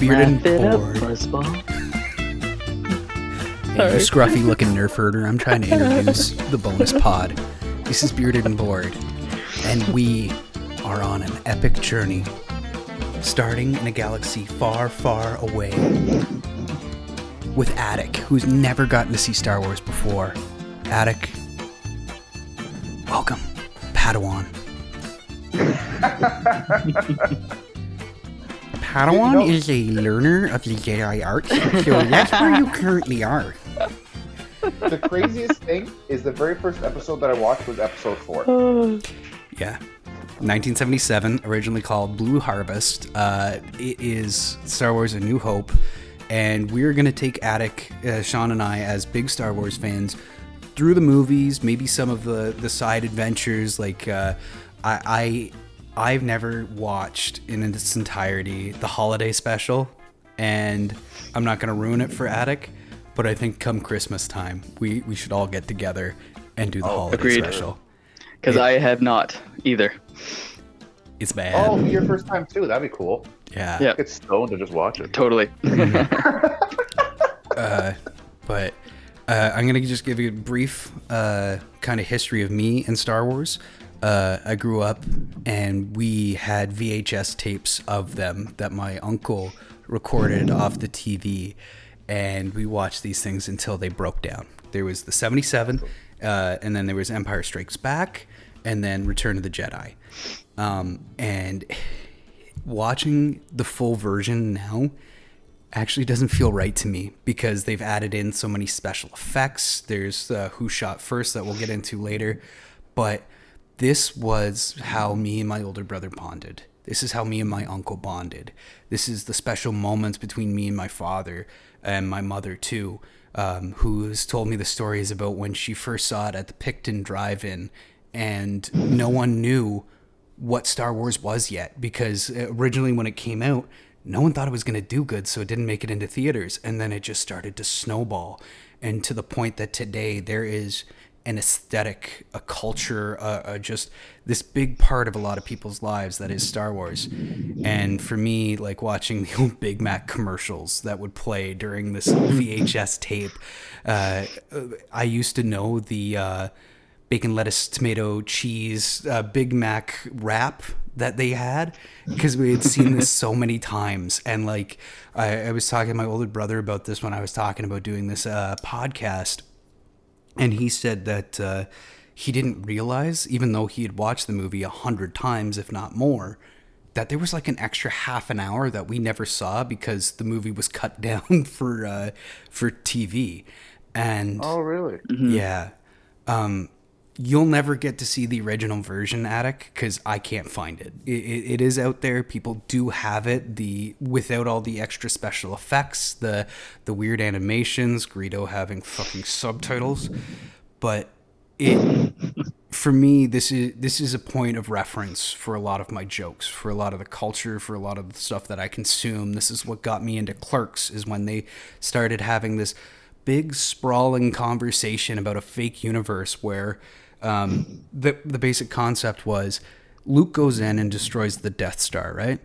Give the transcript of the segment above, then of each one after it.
Bearded and bored. up, Board. Buzzball. Hey, you scruffy looking nerf herder. I'm trying to introduce the bonus pod. This is Bearded and Bored, and we are on an epic journey, starting in a galaxy far, far away. With Attic, who's never gotten to see Star Wars before. Attic, welcome, Padawan. Padawan know- is a learner of the Jedi arts, so that's where you currently are. the craziest thing is the very first episode that I watched was episode four. Yeah. 1977, originally called Blue Harvest. Uh, it is Star Wars A New Hope. And we're going to take Attic, uh, Sean and I, as big Star Wars fans, through the movies, maybe some of the, the side adventures. Like, uh, I, I, I've never watched in its entirety the holiday special. And I'm not going to ruin it for Attic. But I think come Christmas time, we, we should all get together and do the holiday agreed. special. Because I have not either. It's bad. Oh, your first time too. That'd be cool. Yeah. Yeah. Get stoned to just watch it. Totally. But uh, I'm gonna just give you a brief uh, kind of history of me and Star Wars. Uh, I grew up and we had VHS tapes of them that my uncle recorded off the TV, and we watched these things until they broke down. There was the '77, uh, and then there was Empire Strikes Back, and then Return of the Jedi. Um, and watching the full version now actually doesn't feel right to me because they've added in so many special effects. There's uh, Who Shot First that we'll get into later. But this was how me and my older brother bonded. This is how me and my uncle bonded. This is the special moments between me and my father and my mother, too, um, who has told me the stories about when she first saw it at the Picton Drive In and no one knew what Star Wars was yet because originally when it came out, no one thought it was going to do good, so it didn't make it into theaters. And then it just started to snowball. And to the point that today there is an aesthetic, a culture, uh, uh, just this big part of a lot of people's lives that is Star Wars. And for me, like watching the old Big Mac commercials that would play during this VHS tape, uh, I used to know the. Uh, bacon, lettuce, tomato, cheese, uh, Big Mac wrap that they had because we had seen this so many times. And like, I, I was talking to my older brother about this when I was talking about doing this uh, podcast, and he said that uh, he didn't realize, even though he had watched the movie a hundred times, if not more. That there was like an extra half an hour that we never saw because the movie was cut down for uh, for TV, and Oh, really? yeah. Um, you'll never get to see the original version, Attic, because I can't find it. It, it. is out there. People do have it. The without all the extra special effects, the the weird animations, Greedo having fucking subtitles, but it for me this is this is a point of reference for a lot of my jokes for a lot of the culture for a lot of the stuff that i consume this is what got me into clerks is when they started having this big sprawling conversation about a fake universe where um, the the basic concept was luke goes in and destroys the death star right?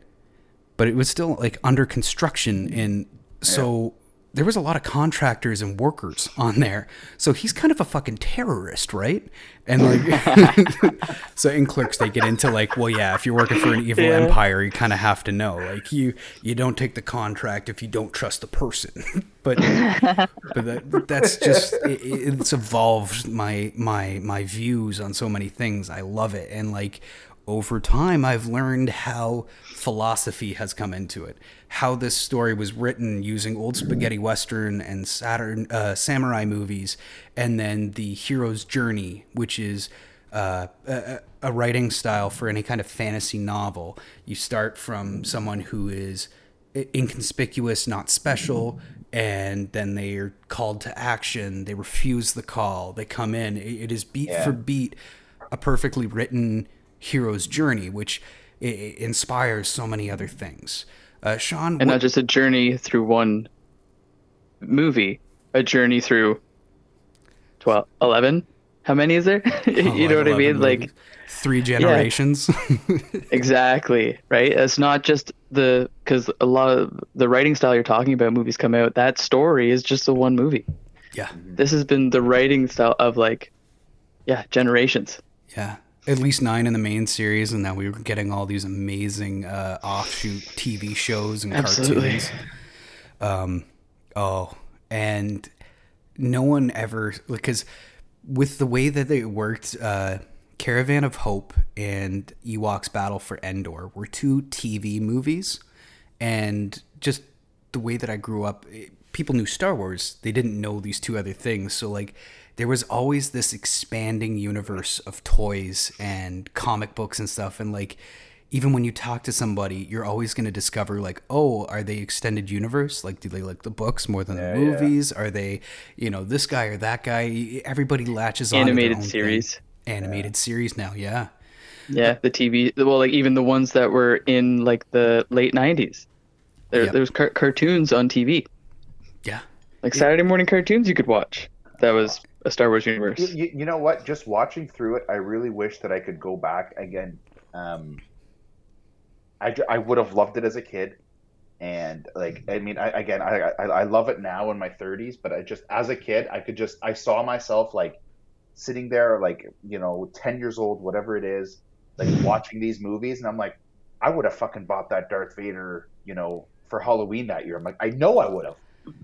But it was still like under construction and so there was a lot of contractors and workers on there. So he's kind of a fucking terrorist right? And like so in clerks they get into like well yeah if you're working for an evil Yeah. empire you kind of have to know like you you don't take the contract if you don't trust the person. But but that, that's just it, it's evolved my my my views on so many things. I love it. And like over time i've learned how philosophy has come into it how this story was written using old spaghetti western and saturn uh, samurai movies and then the hero's journey which is uh, a, a writing style for any kind of fantasy novel you start from someone who is inconspicuous, not special, and then they are called to action. They refuse the call. They come in. It- it is beat Yeah. for beat a perfectly written hero's journey, which inspires so many other things. Uh, Sean, and what- not just a journey through one movie, a journey through 12, 11 How many is there? you know what I 11 mean? Like three generations. exactly, right? It's not just the because a lot of the writing style you're talking about movies come out. That story is just the one movie. yeah, This has been the writing style of like, yeah, generations. yeah. At least nine in the main series, and now we were getting all these amazing uh, offshoot TV shows and Absolutely. cartoons. Um, oh, and no one ever because with the way that they worked, uh, Caravan of Hope and Ewoks Battle for Endor were two TV movies, and just the way that I grew up, people knew Star Wars. They didn't know these two other things. So like, there was always this expanding universe of toys and comic books and stuff, and like. Even when you talk to somebody, you're always going to discover like, oh, are they extended universe? Like, do they like the books more than the yeah. movies? Are they, you know, this guy or that guy? Everybody latches on. Animated own thing. series. Animated series now, yeah. Yeah, the TV. Well, like even the ones that were in like the late '90s. There, Yep. there was car- cartoons on TV, Yeah. like Saturday morning cartoons you could watch. That was a Star Wars universe. You, you, know what? Just watching through it, I really wish that I could go back again. Um, I, I would have loved it as a kid, and like I mean, I, again, I, I I love it now in my 30s, but I just as a kid, I could just I saw myself like sitting there, like you know, 10 years old, whatever it is, like watching these movies, and I'm like, I would have fucking bought that Darth Vader, you know, for Halloween that year. I'm like, I know I would have.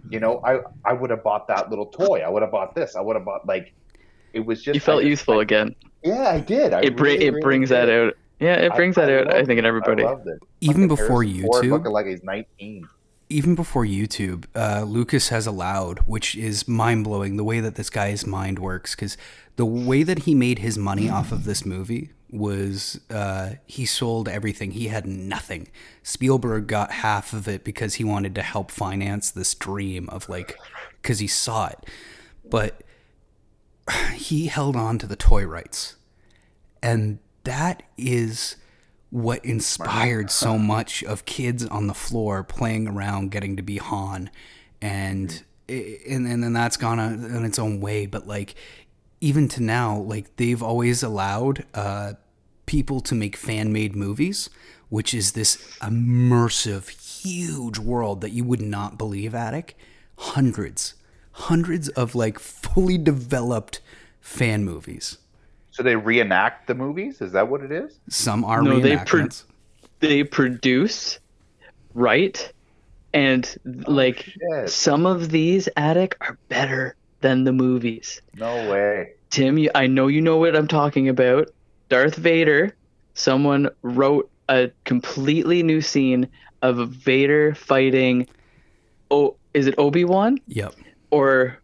You know, I I would have bought that little toy. I would have bought this. I would have bought like it was just You felt I just- youthful I- again. Yeah, I did. I It br- really, it really brings did. that out. Yeah, it brings I- that I out. I think in everybody. I loved it. Even Fucking before YouTube? looking like he's 19. even before YouTube, uh, Lucas has allowed, which is mind blowing, the way that this guy's mind works. Because the way that he made his money off of this movie was uh, he sold everything. He had nothing. Spielberg got half of it because he wanted to help finance this dream of like, because he saw it. But he held on to the toy rights. And that is what inspired so much of kids on the floor playing around getting to be Han and and and then that's gone on, on its own way but like even to now like they've always allowed uh people to make fan made movies which is this immersive huge world that you would not believe attic hundreds hundreds of like fully developed fan movies So they reenact the movies? Is that what it is? some are No, they pro- They produce, write, and like shit. some of these attic are better than the movies. No way. Tim, you, I know you know what I'm talking about. Darth Vader. Someone wrote a completely new scene of Vader fighting. Oh, is it Obi Wan yep or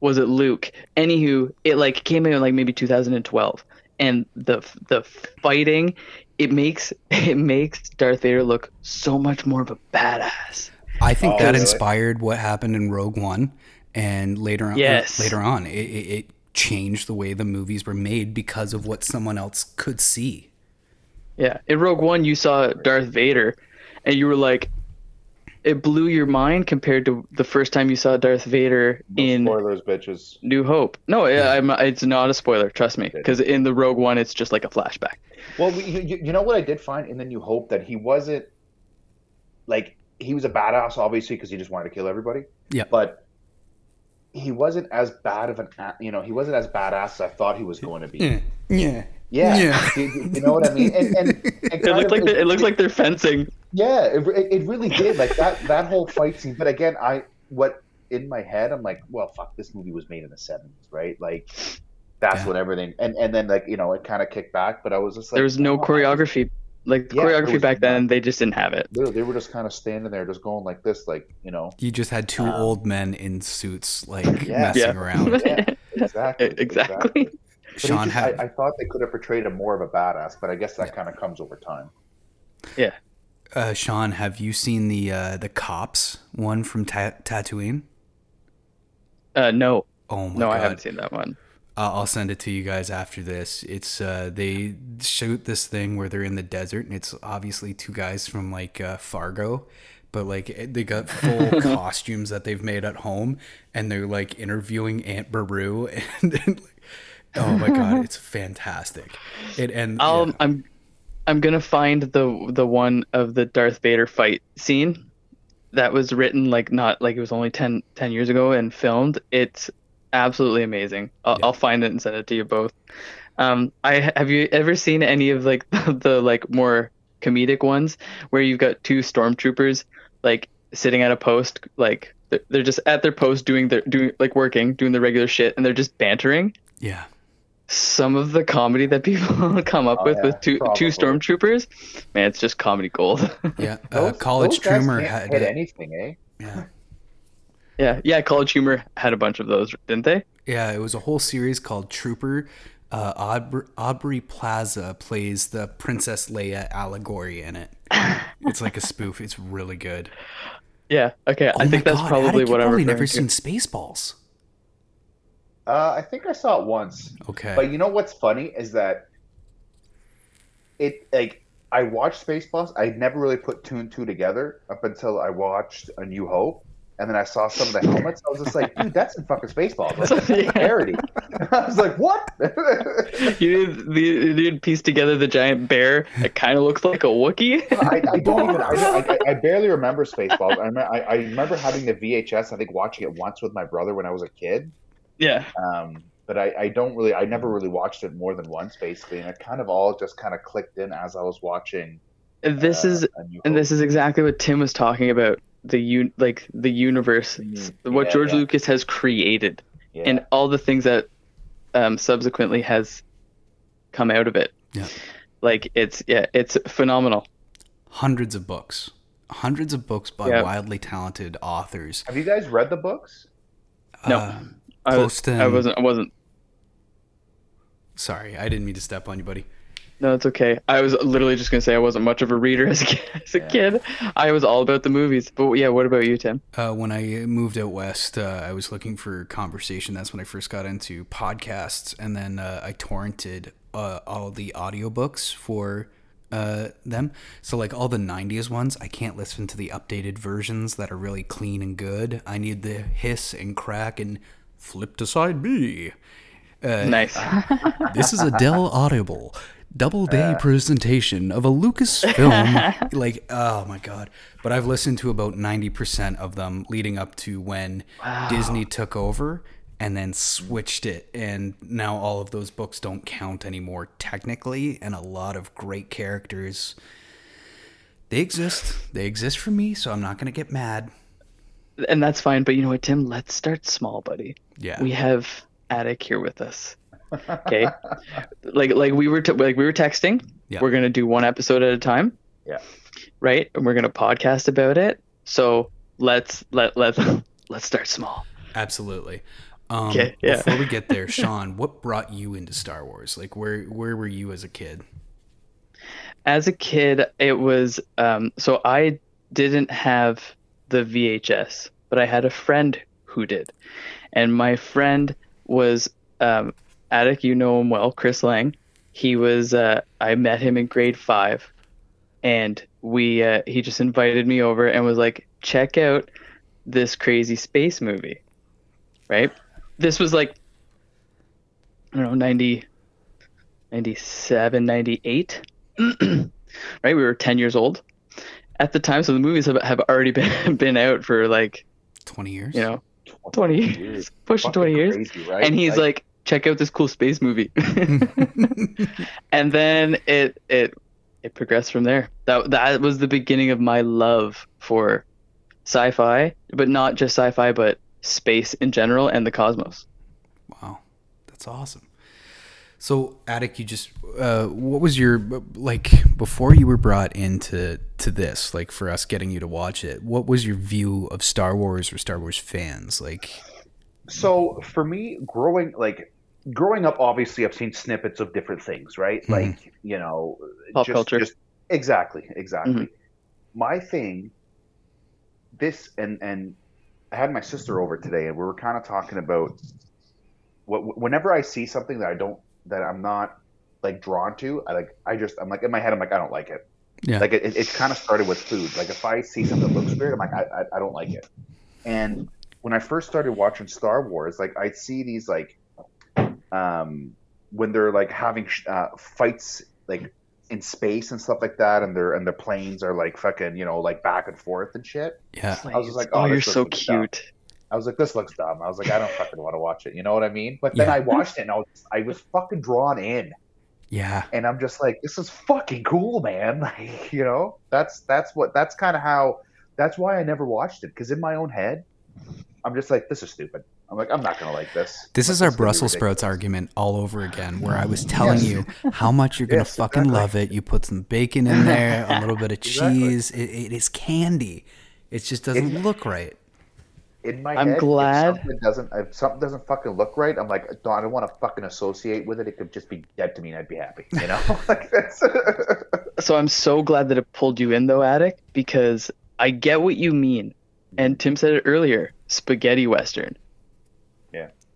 was it Luke? Anywho, it like came out in like maybe 2012, and the the fighting, it makes it makes Darth Vader look so much more of a badass. I think Oh, that really? inspired what happened in Rogue One, and later on, Yes. later on, it, it, it changed the way the movies were made because of what someone else could see. Yeah, in Rogue One, you saw Darth Vader, and you were like, it blew your mind compared to the first time you saw Darth Vader No in spoilers, bitches. New Hope. No, yeah. I'm, it's not a spoiler. Trust me, because in the Rogue One, it's just like a flashback. Well, you, you know what I did find in the New Hope that he wasn't like he was a badass, obviously, because he just wanted to kill everybody. Yeah. But he wasn't as bad of an, a- you know, he wasn't as badass as I thought he was going to be. Yeah, yeah, Yeah, Yeah. You, you- you know what I mean. And, and, and It kind looked of- like they're, it looks like they're fencing. Yeah, it, it it really did. Like that that whole fight scene. But again, I what in my head, I'm like, well, fuck, this movie was made in the '70s, right? Like that's Yeah. when everything. And and then like you know, it kind of kicked back. But I was just like, There was no oh, choreography. Like the Yeah, choreography was back then, they just didn't have it. They, they were just kind of standing there, just going like this, like you know. You just had two Um, old men in suits, like Yeah. messing Yeah. around. Yeah, exactly. exactly. But it Sean just- had I, I thought they could have portrayed him more of a badass, but I guess that kind of comes over time. Yeah. uh, Sean. Have you seen the uh, the cops one from Ta- Tatooine? Uh, no, Oh my no, god! I haven't seen that one. Uh, I'll send it to you guys after this. It's uh, they shoot this thing where they're in the desert, and it's obviously two guys from like uh, Fargo, but like eh, they got full costumes that they've made at home, and they're like interviewing Aunt Beru, and then, like, Oh my god, it's fantastic. It and Um, yeah. I'm I'm gonna find the the one of the Darth Vader fight scene that was written like not like it was only 10, 10 years ago and filmed. It's absolutely amazing. I'll, Yeah. I'll find it and send it to you both. Um, I have you ever seen any of like the, the like more comedic ones where you've got two stormtroopers like sitting at a post like they're, they're just at their post doing their doing like working doing the regular shit and they're just bantering yeah. some of the comedy that people come up Oh, with yeah, with two probably. two stormtroopers, man, it's just comedy gold. Yeah. Uh, Those- College those guys Trimmer can't had hit it. anything, eh? Yeah. Yeah, yeah. College Humor had a bunch of those, didn't they? Yeah, it was a whole series called Trooper. Uh, Aub- Aubrey Plaza plays the Princess Leia allegory in it. It's like a spoof. It's really good. Yeah. Okay, Oh I think my that's God, probably what I've probably never to. seen Spaceballs. Uh, I think I saw it once. Okay. But you know what's funny is that it like I watched Spaceballs. I never really put two and two together up until I watched A New Hope, and then I saw some of the helmets. I was just like, dude, that's in fucking Spaceballs. Like, that's a Yeah. parody. I was like, what? You did, you piece together the giant bear. It kind of looks like a Wookiee. I, I don't even. I, I, I barely remember Spaceballs. I, remember, I, I remember having the VHS. I think watching it once with my brother when I was a kid. yeah. Um, but I, I don't really. I never really watched it more than once, basically, and it kind of all just kind of clicked in as I was watching. This uh, is and this is exactly what Tim was talking about. The un, like the universe, Mhm. what Yeah, George yeah. Lucas has created, yeah. and all the things that um, subsequently has come out of it. Yeah. Like it's yeah, it's phenomenal. Hundreds of books. Hundreds of books by Yeah. wildly talented authors. Have you guys read the books? No. Uh, I, was, to- I wasn't. I wasn't. sorry, I didn't mean to step on you, buddy. No, it's okay. I was literally just gonna say I wasn't much of a reader as a kid. As a Yeah. kid, I was all about the movies. But yeah, what about you, Tim? Uh, when I moved out west, uh, I was looking for conversation. That's when I first got into podcasts, and then uh, I torrented uh, all the audiobooks for uh, them. So like all the '90s ones, I can't listen to the updated versions that are really clean and good. I need the hiss and crack and flip to side B. Uh, Nice. this is a Dell Audible Doubleday uh. presentation of a Lucasfilm. like, oh my god! But I've listened to about ninety percent of them leading up to when Disney took over and then switched it, and now all of those books don't count anymore technically, and a lot of great characters. They exist. They exist for me, so I'm not gonna get mad. and that's fine. But you know what, Tim? Let's start small, buddy. Yeah. We have Attic here with us. Okay. like like we were t- like we were texting. Yeah. We're gonna do one episode at a time. Yeah. Right, and we're gonna podcast about it. So let's let let let's start small. Absolutely. Um, Okay, yeah. Before we get there, Sean, what brought you into Star Wars? Like, where where were you as a kid? as a kid it was um, so i didn't have the vhs but i had a friend who did and my friend was um, attic you know him well chris lang he was uh, i met him in grade five and we uh, he just invited me over and was like check out this crazy space movie right this was like i don't know 90 97 98 right? We were 10 years old at the time, so the movies have, have already been been out for like Twenty years. you know 20 years, pushing 20 Fucking years, crazy, right? and he's like, check out this cool space movie, and then it it it progressed from there. That that was the beginning of my love for sci-fi, but not just sci-fi, but space in general and the cosmos. Wow, that's awesome. So, Attic, you just uh, what was your like before you were brought into to this? Like for us getting you to watch it, what was your view of Star Wars or Star Wars fans? Like, so for me growing like growing up obviously i've seen snippets of different things right Mhm. like you know Pop just, culture. just exactly exactly Mhm. my thing this and and i had my sister over today and we were kind of talking about what whenever i see something that i don't that i'm not like drawn to i like i just i'm like in my head i'm like i don't like it Yeah. like it, it kind of started with food like if i see something that looks weird i'm like I, I, I don't like it and when I first started watching Star Wars, like I'd see these like um when they're like having uh, fights like in space and stuff like that, and their and the planes are like fucking you know like back and forth and shit. Yeah. I was just like, oh, oh, you're so looks dumb. cute. I was like, this looks dumb. I was like, I don't fucking want to watch it. You know what I mean? But then Yeah. I watched it and I was, I was fucking drawn in, Yeah. and I'm just like, this is fucking cool, man. Like, you know, that's that's what that's kind of how that's why I never watched it because in my own head, I'm just like, this is stupid. I'm like, I'm not gonna like this. This Like, is our is Brussels sprouts argument all over again, where I was telling Yes. you how much you're gonna Yes, fucking exactly. love it. You put some bacon in there, a little bit of Exactly. cheese. It, it is candy. It just doesn't It- look right. In my I'm head, glad- if something doesn't if something doesn't fucking look right. I'm like, no, I don't want to fucking associate with it. It could just be dead to me, and I'd be happy. You know, like that's. So I'm so glad that it pulled you in though, Attic, because I get what you mean. And Tim said it earlier, spaghetti western.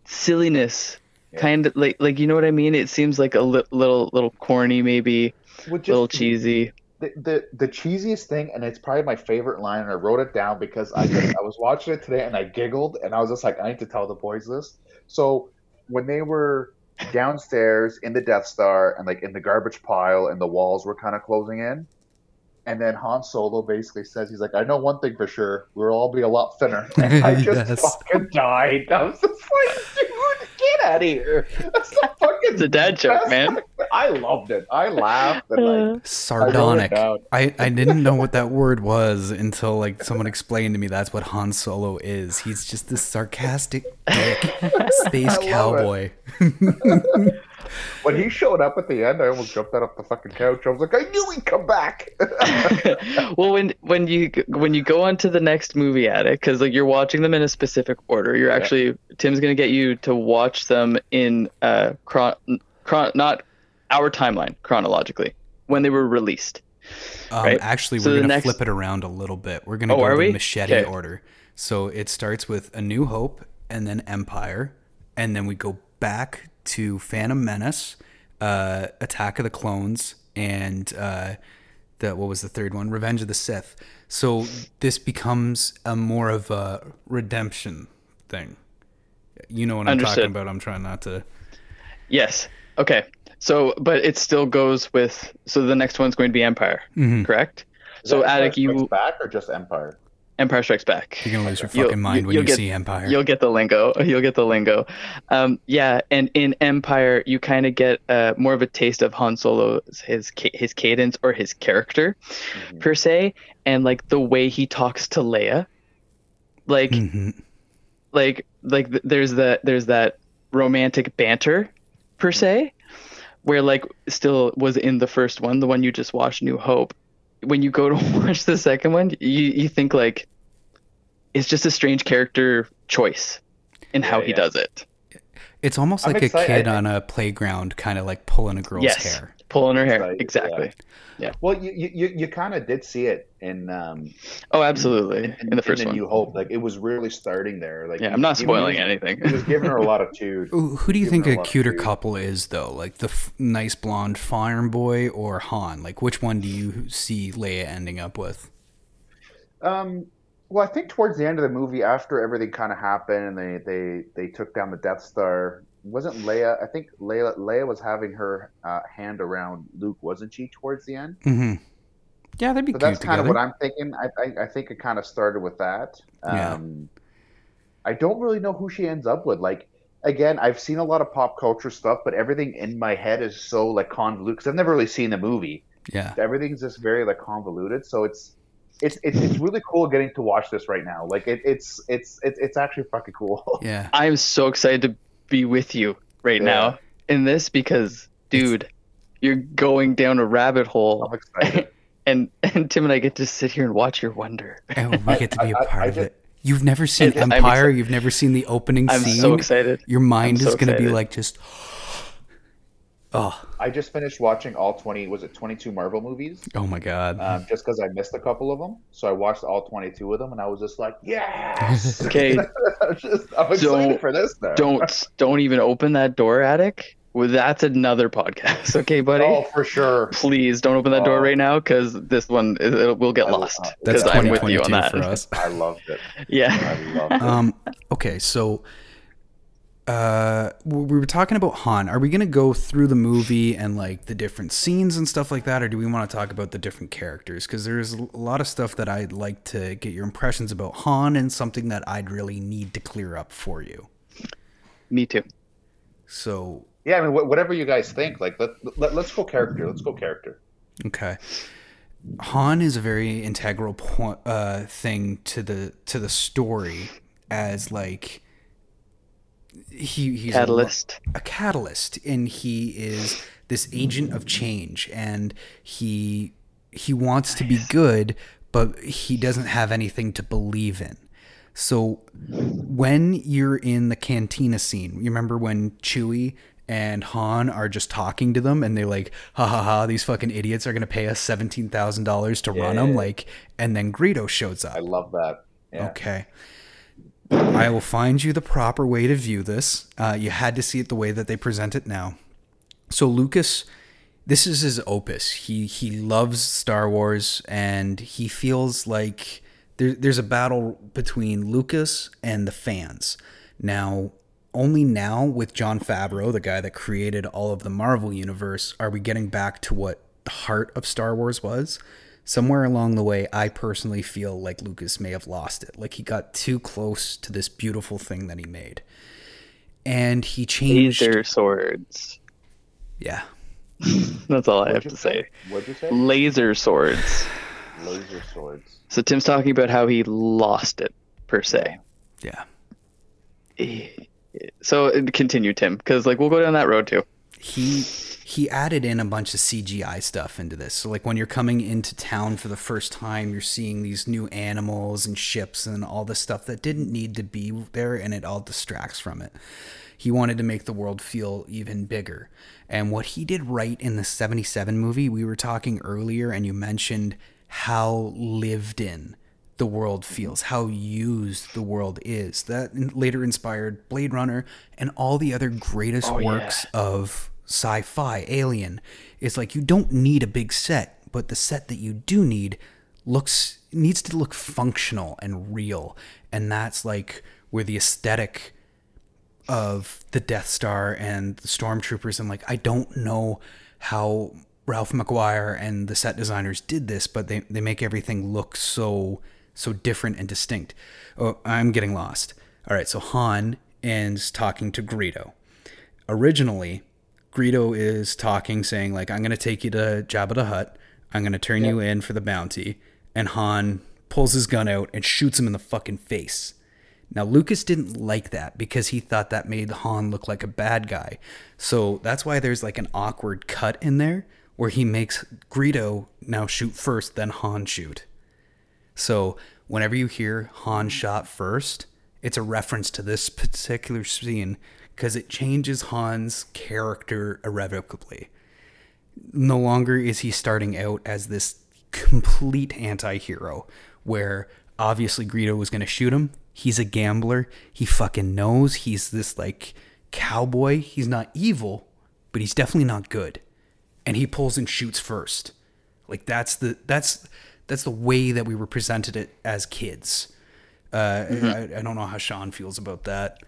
Yeah. Silliness. Yeah. Kind of like like you know what I mean? It seems like a li- little little corny maybe, Well, just- little cheesy. the, the the cheesiest thing, and it's probably my favorite line, and I wrote it down because I just, I was watching it today and I giggled, and I was just like, I need to tell the boys this. So when they were downstairs in the Death Star and like in the garbage pile, and the walls were kind of closing in, and then Han Solo basically says, he's like, I know one thing for sure, we'll all be a lot thinner. And I just Yes. fucking died. I was just like, dude, get out of here. That's the fucking. It's a dad joke, man. I loved it. I laughed and like. Uh-huh. I wrote it Sardonic. down. I, I didn't know what that word was until like someone explained to me that's what Han Solo is. He's just this sarcastic dick space I love it. cowboy. When he showed up at the end, I almost jumped out of the fucking couch. I was like, I knew he'd come back. well, when when you when you go on to the next movie Attic, because like you're watching them in a specific order. You're actually Tim's gonna get you to watch them in uh chron, chron not our timeline chronologically when they were released. Um, Right. Actually, So we're gonna next- flip it around a little bit. We're gonna Oh, go in we? machete Okay. order. So it starts with A New Hope, and then Empire, and then we go back to Phantom Menace, uh, Attack of the Clones, and uh, the what was the third one? Revenge of the Sith. So this becomes a more of a redemption thing. You know what I'm Understood. talking about. I'm trying not to. Yes. Okay. So, but it still goes with. So the next one's going to be Empire, Mhm. correct? So Is that Attic, you back or just Empire? Empire Strikes Back. You're gonna lose your You'll- fucking mind when you'll get- see Empire. You'll get the lingo. You'll get the lingo. Um, yeah, and in Empire, you kind of get uh, more of a taste of Han Solo's his his cadence or his character Mhm. per se, and like the way he talks to Leia. Like, Mhm. like, like th- there's that there's that romantic banter per se, where like still was in the first one, the one you just watched, New Hope. When you go to watch the second one, you you think like it's just a strange character choice in how Yeah, he yeah. does it. It's almost I'm like excited- a kid on a playground, kind of like pulling a girl's yes, hair. Pulling her hair. Right, exactly. Well, you you, you, you kind of did see it in um Oh, absolutely. in, In, the first in one. New Hope. Like it was really starting there. Like yeah, I'm not spoiling was, anything. He was giving her a lot of tude. Who who do you think a a cuter couple is, though? Like the f- nice blonde farm boy or Han? Like which one do you see Leia ending up with? Um, well, I think towards the end of the movie, after everything kind of happened and they, they, they took down the Death Star, wasn't Leia? I think Leia Leia was having her uh, hand around Luke, wasn't she? Towards the end. Mm-hmm. Yeah, that'd be So cute that's kind together. of what I'm thinking. I, I, I think it kind of started with that. Yeah. Um, I don't really know who she ends up with. Like, again, I've seen a lot of pop culture stuff, but everything in my head is so like convoluted because I've never really seen the movie. yeah. Everything's just very like convoluted. So it's it's it's, it's really cool getting to watch this right now. Like it, it's it's it's it's actually fucking cool. Yeah. I'm so excited to be with you right Yeah. now in this because, dude, you're going down a rabbit hole, I'm excited. and and Tim and I get to sit here and watch your wonder. Oh, we get to be a part I of just- it. You've never seen I'm Empire. You've never seen the opening scene. I'm so excited. Your mind I'm is gonna be like just. Oh, I just finished watching all twenty. Was it twenty two Marvel movies? oh my God. Um, just because I missed a couple of them, so I watched all twenty two of them, and I was just like, yes. Okay, I'm just I'm excited Don't- for this now. don't don't even open that door, Attic. Well, that's another podcast, okay, buddy? Oh, for sure. Please don't open that door Oh. right now because this one it, it will get I- lost. uh, That's Because I'm with you 2022 on that. for us. I loved it. Yeah. I loved it. Um. Okay, so uh, we were talking about Han. Are we gonna go through the movie and like the different scenes and stuff like that, or do we want to talk about the different characters? Because there's a lot of stuff that I'd like to get your impressions about Han, and something that I'd really need to clear up for you. Me too. So Yeah, I mean, wh- whatever you guys think. Like, let, let let's go character. Let's go character. Okay. Han is a very integral point, uh, thing to the to the story as like he he's a- Catalyst. a, catalyst and he is this agent of change and he he wants to be good but he doesn't have anything to believe in. So when you're in the cantina scene, you remember when Chewie and Han are just talking to them and they're like, ha ha ha, these fucking idiots are going to pay us $17,000 to run them. Yeah. Like, and then Greedo shows up. I love that. Yeah. Okay. I will find you the proper way to view this. Uh, you had to see it the way that they present it now. So Lucas, this is his opus. He he loves Star Wars, and he feels like there, there's a battle between Lucas and the fans. Now, only now with Jon Favreau, the guy that created all of the Marvel universe, are we getting back to what the heart of Star Wars was. Somewhere along the way, I personally feel like Lucas may have lost it. Like he got too close to this beautiful thing that he made. And he changed. Laser swords. Yeah. That's all I have What'd you to say. What'd you say? Laser swords. Laser swords. So Tim's talking about how he lost it per se. Yeah. So uh, continue, Tim, because like we'll go down that road too. he he added in a bunch of CGI stuff into this. So like when you're coming into town for the first time, you're seeing these new animals and ships and all this stuff that didn't need to be there and it all distracts from it. He wanted to make the world feel even bigger. And what he did right in the 77 movie, we were talking earlier and you mentioned how lived in the world feels, how used the world is. That later inspired Blade Runner and all the other greatest Oh, yeah. works of sci-fi, alien. It's like you don't need a big set, but the set that you do need looks needs to look functional and real. And that's like where the aesthetic of the Death Star and the stormtroopers and like I don't know how Ralph McQuarrie and the set designers did this, but they, they make everything look so so different and distinct. Oh, I'm getting lost. All right, so Han is talking to Greedo. Originally, Greedo is talking, saying like, "I'm gonna take you to Jabba the Hutt. I'm gonna turn you in for the bounty." And Han pulls his gun out and shoots him in the fucking face. Now, Lucas didn't like that because he thought that made Han look like a bad guy. So that's why there's like an awkward cut in there where he makes Greedo now shoot first, then Han shoot. So whenever you hear Han shot first, it's a reference to this particular scene because it changes Han's character irrevocably. No longer is he starting out as this complete anti hero where obviously Greedo was going to shoot him. He's a gambler. He fucking knows he's this like cowboy. He's not evil, but he's definitely not good. And he pulls and shoots first. Like that's the that's that's the way that we were presented it as kids. Uh, I, I don't know how Sean feels about that.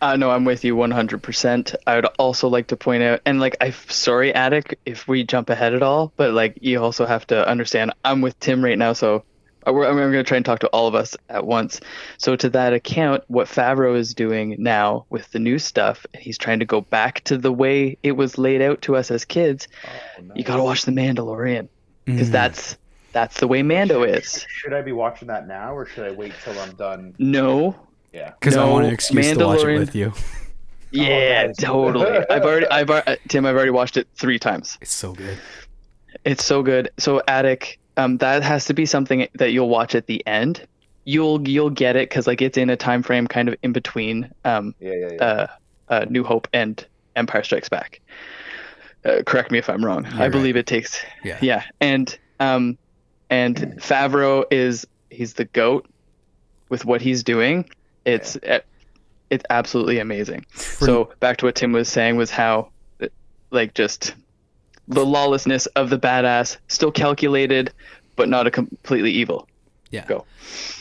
Uh, no, I'm with you 100%. I would also like to point out, and like, I'm sorry, Attic, if we jump ahead at all, but like, you also have to understand, I'm with Tim right now, so uh, I'm going to try and talk to all of us at once. So, to that account, what Favreau is doing now with the new stuff, he's trying to go back to the way it was laid out to us as kids. Oh, no. You got to watch The Mandalorian because Mm. that's that's the way Mando is. Should I be watching that now, or should I wait till I'm done? No, Yeah. Because I want an excuse to watch it with you. yeah, nice. totally. I've already, I've al- uh, Tim, I've already watched it three times. It's so good. It's so good. So Attic, um, that has to be something that you'll watch at the end. You'll you'll get it because like it's in a time frame kind of in between um, Yeah, yeah, yeah. uh, uh, New Hope and Empire Strikes Back. Uh, correct me if I'm wrong. I right. believe it takes Yeah. yeah, and um, and Favreau is he's the goat with what he's doing. It's uh, it's absolutely amazing. so back to what Tim was saying was how like just the lawlessness of the badass, still calculated, but not a completely evil. Yeah. Go.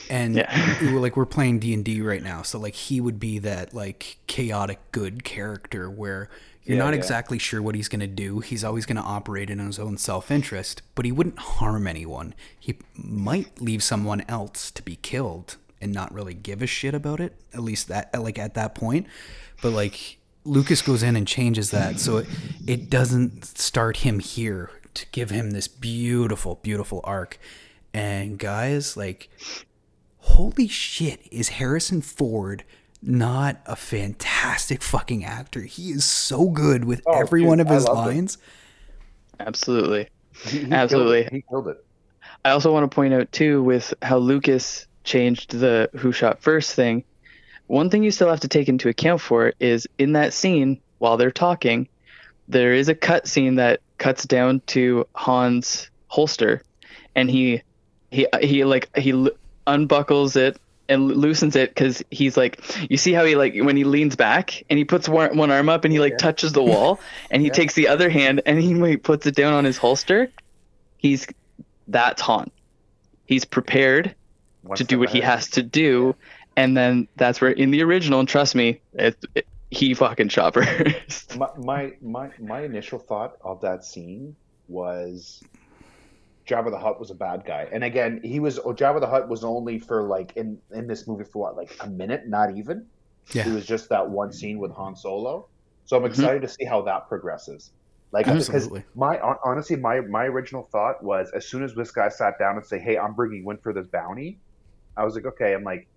and Yeah. like we're playing d&d right now so like he would be that like chaotic good character where you're Yeah, not yeah. exactly sure what he's going to do he's always going to operate in his own self-interest but he wouldn't harm anyone he might leave someone else to be killed and not really give a shit about it at least that like at that point but like lucas goes in and changes that so it, it doesn't start him here to give him this beautiful beautiful arc and guys like holy shit, is Harrison Ford not a fantastic fucking actor? He is so good with Oh, every dude, one of his loved it. lines. Absolutely. He, he Absolutely. Killed. He killed it. I also want to point out too with how Lucas changed the who shot first thing. One thing you still have to take into account for is in that scene while they're talking, there is a cut scene that cuts down to Han's holster, and he he he like he l- unbuckles it and loosens it because he's like you see how he like when he leans back and he puts one, one arm up and he like touches the wall and he Yeah. takes the other hand and he like, puts it down on his holster he's that's Han. He's prepared One to do what he has to do, and then that's where in the original, and trust me, it, it, he fucking shot first. my, my my my initial thought of that scene was Jabba the Hutt was a bad guy, and again, he was oh, Jabba the Hutt was only for like in in this movie for what like a minute, not even. Yeah. It was just that one scene with Han Solo. So I'm Mhm. excited to see how that progresses. Like because Absolutely. my honestly, my my original thought was as soon as this guy sat down and say, "Hey, I'm bringing you in for this bounty," I was like, "Okay." I'm like,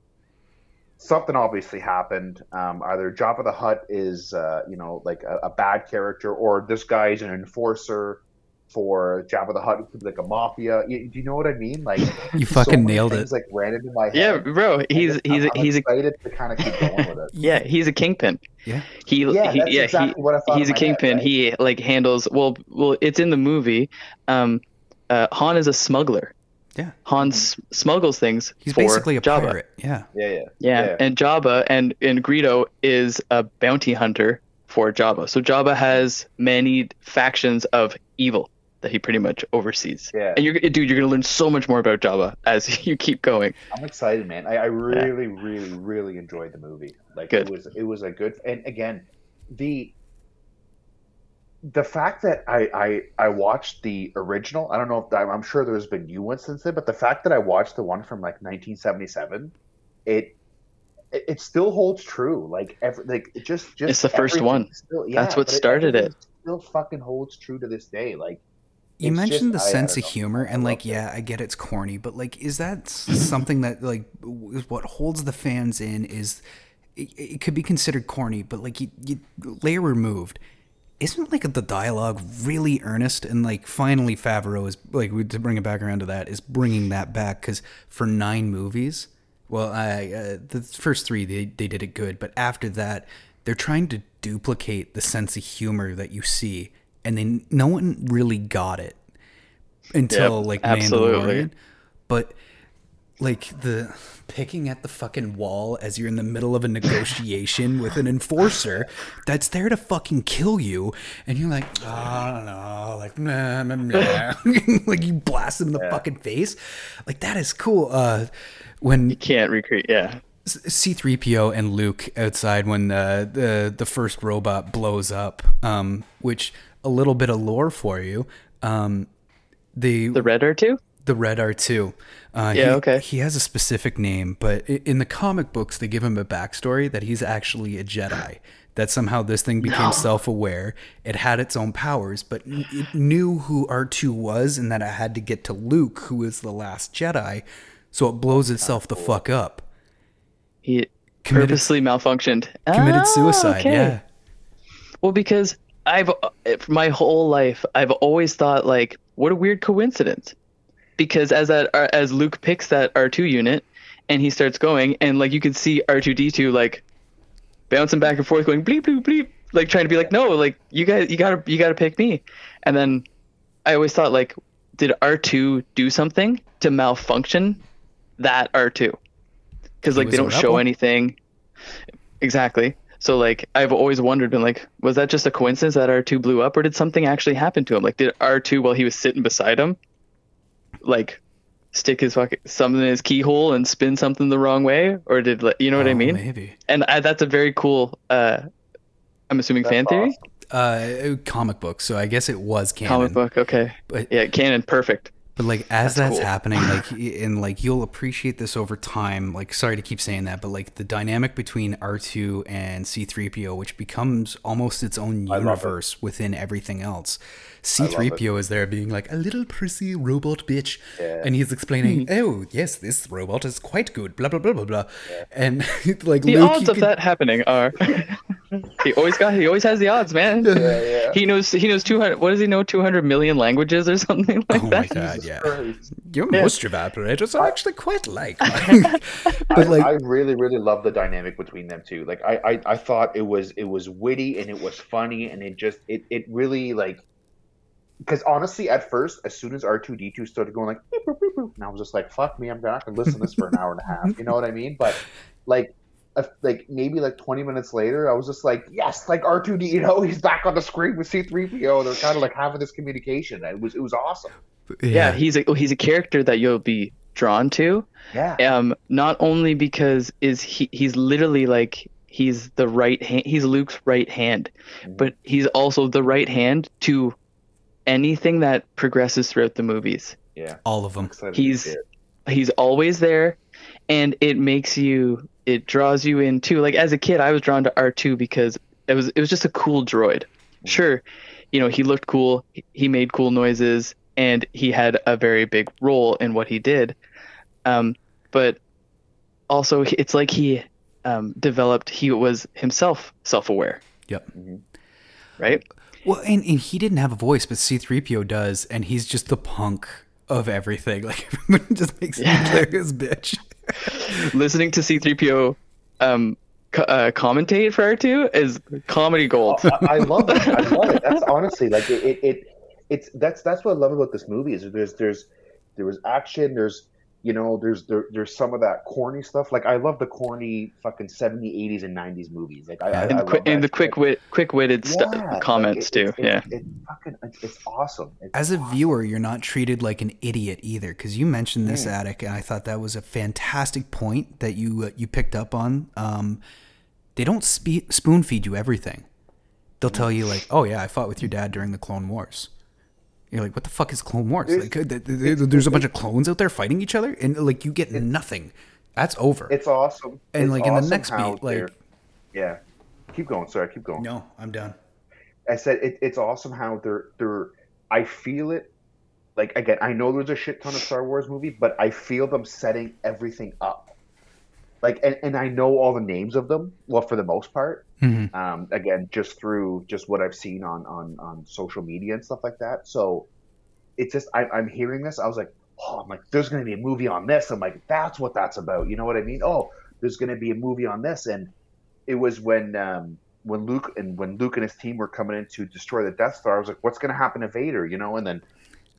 something obviously happened. Um, either Jabba the Hutt is, uh, you know, like a, a bad character, or this guy is an enforcer for Jabba the Hutt. It could be like a mafia. You, do you know what I mean? Like You fucking many nailed things, it. Like ran into my head. yeah, bro, he's I'm- he's I'm he's a excited to kind of keep going with it. yeah he's a kingpin. Yeah. He Yeah, he, that's yeah exactly he, what I thought. he's a my head, kingpin. right? He like handles well well it's in the movie. Um, uh, Han is a smuggler. Yeah. Han s- smuggles things. He's for basically a Jabba. pirate. Yeah. yeah, yeah, Yeah, Yeah. and Jabba and and Greedo is a bounty hunter for Jabba. So Jabba has many factions of evil that he pretty much oversees. Yeah. And you're dude, you're gonna learn so much more about Jabba as you keep going. I'm excited, man. I, I really, really, really enjoyed the movie. Like Good. it was, it was a good. And again, the the fact that I I I watched the original. I don't know if I'm sure there's been new ones since then, but the fact that I watched the one from like 1977, it it, it still holds true. Like every like it just just It's the first one. Still, yeah, That's what started it. everything Still fucking holds true to this day. Like You It's mentioned just- the I- I sense don't of know. humor, and like, yeah, I get it's corny, but like, is that something that like is what holds the fans in? Is it, it could be considered corny, but like you, you layer removed, isn't like the dialogue really earnest? And like, finally, Favreau is like to bring it back around to that is bringing that back because for nine movies, well, I uh, the first three they they did it good, but after that, they're trying to duplicate the sense of humor that you see, and then no one really got it until Yep, like absolutely. Mandalorian. But like the picking at the fucking wall as you're in the middle of a negotiation with an enforcer that's there to fucking kill you, and you're like, "Oh, I don't know, like, nah, nah, nah." like you blast him in the fucking face, like that is cool. Uh, when You can't recreate yeah. C3PO and Luke outside when the the, the first robot blows up. Um, which a little bit of lore for you. Um, the The red R2? The Red R2. Uh, Yeah, he, okay. He has a specific name, but in the comic books, they give him a backstory that he's actually a Jedi. That somehow this thing became self aware. It had its own powers, but it knew who R2 was and that it had to get to Luke, who is the last Jedi. So it blows itself the fuck up. He Committed- purposely malfunctioned. Committed Ah, suicide, okay. yeah. Well, because I've for my whole life I've always thought like, what a weird coincidence. Because as that uh, as Luke picks that R two unit, and he starts going, and like you can see R two D two like bouncing back and forth, going bleep bleep bleep, like trying to be like, no, like you guys, you gotta you gotta pick me. And then I always thought like, did R two do something to malfunction that R two? Because like they don't show anything. Exactly. So like I've always wondered, been like, was that just a coincidence that R two blew up, or did something actually happen to him? Like, did R two while he was sitting beside him, like, stick his fucking something in his keyhole and spin something the wrong way, or did like, you know what I Oh, mean? Maybe. And I, that's a very cool. Uh, I'm assuming That's fan theory. Uh, comic book. So I guess it was canon. comic book. Okay, But yeah, canon, perfect. But like as That's that's, cool. happening, like and like you'll appreciate this over time. Like sorry to keep saying that, but like the dynamic between R two and C three PO, which becomes almost its own I love it. universe within everything else. C three PO is there being like a little prissy robot bitch, Yeah. and he's explaining, "Oh yes, this robot is quite good." Blah blah blah blah blah, and like The Luke, odds of could- that happening are. He always got. He always has the odds, man. Yeah, yeah. He knows. He knows 200. What does he know? 200 million languages or something like Oh my that. god, Jesus yeah. Christ. Your Yeah. moisture evaporators are actually quite like. but I, like, I really, really love the dynamic between them two. Like I, I, I thought it was it was witty and it was funny and it just it, it really like because honestly, at first, as soon as R two D two started going like boop, boop, boop, and I was just like, "Fuck me, I'm not gonna listen to this for an hour and a half." You know what I mean? But like, if, like maybe like 20 minutes later, I was just like, "Yes, like R two D, you know, he's back on the screen with C three PO." They're kind of like having this communication. It was it was awesome. Yeah, he's a he's a character that you'll be drawn to. Yeah, Um, not only because is he he's literally like he's the right hand. He's Luke's right hand, Mhm. but he's also the right hand to anything that progresses throughout the movies. yeah. all of them. He's he's always there and it makes you it draws you in too like as a kid i was drawn to r2 because it was it was just a cool droid sure you know he looked cool he- he made cool noises and he had a very big role in what he did um but also it's like he um developed he was himself self-aware Yep. right Well, and, and he didn't have a voice, but C3PO does, and he's just the punk of everything. Like, everyone just makes him Yeah. play his bitch. listening to c3po um co- uh, commentate for r2 is comedy gold I, I love it. I love it. That's honestly like it, it, it. It's that's that's what I love about this movie is there's there's there was action. There's you know there's there, there's some of that corny stuff. Like I love the corny fucking 70s, 80s, and 90s movies. Like I, I, and I the, qui- love and the shit. quick wit, quick witted stu- comments like, it- too. it- yeah, it, it fucking it's, it's awesome. It's As a awesome. viewer, you're not treated like an idiot either, because you mentioned this, Yeah. Attic, and I thought that was a fantastic point that you uh, you picked up on. Um, they don't spe- spoon feed you everything. They'll tell you like, "Oh yeah, I fought with your dad during the Clone Wars." You're like, "What the fuck is Clone Wars?" There's- like, th- th- th- there's a bunch of clones out there fighting each other, and like you get nothing. That's over. It's awesome. And, It's like, in the next beat, like- yeah. Keep going. Sorry, keep going. no, I'm done. I said it, it's awesome how they're they're. I feel it. Like again, I know there's a shit ton of Star Wars movie, but I feel them setting everything up. Like, and, and I know all the names of them. Well, for the most part, Mhm. um, again, just through just what I've seen on on on social media and stuff like that. So it's just I, I'm hearing this. I was like, oh, I'm like, there's going to be a movie on this. I'm like, that's what that's about. You know what I mean? Oh, there's going to be a movie on this, and it was when um, when Luke and when Luke and his team were coming in to destroy the Death Star. I was like, what's going to happen to Vader? You know, and then.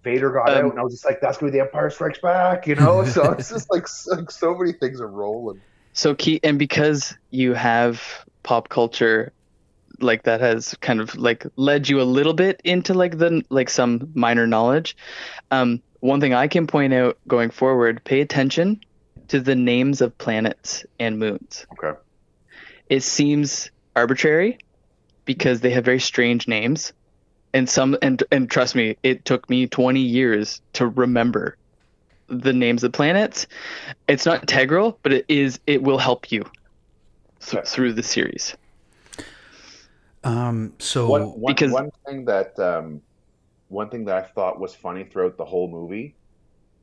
Vader got Um, out, and I was just like, "That's gonna be the Empire Strikes Back," you know. so it's just like so, like so many things are rolling. so key and because you have pop culture like that has kind of like led you a little bit into like the like some minor knowledge. Um, one thing I can point out going forward: pay attention to the names of planets and moons. Okay. it seems arbitrary because they have very strange names and some and and trust me it took me 20 years to remember the names of planets it's not integral but it is it will help you th- through the series Um, so one, one, because- one thing that um, one thing that I thought was funny throughout the whole movie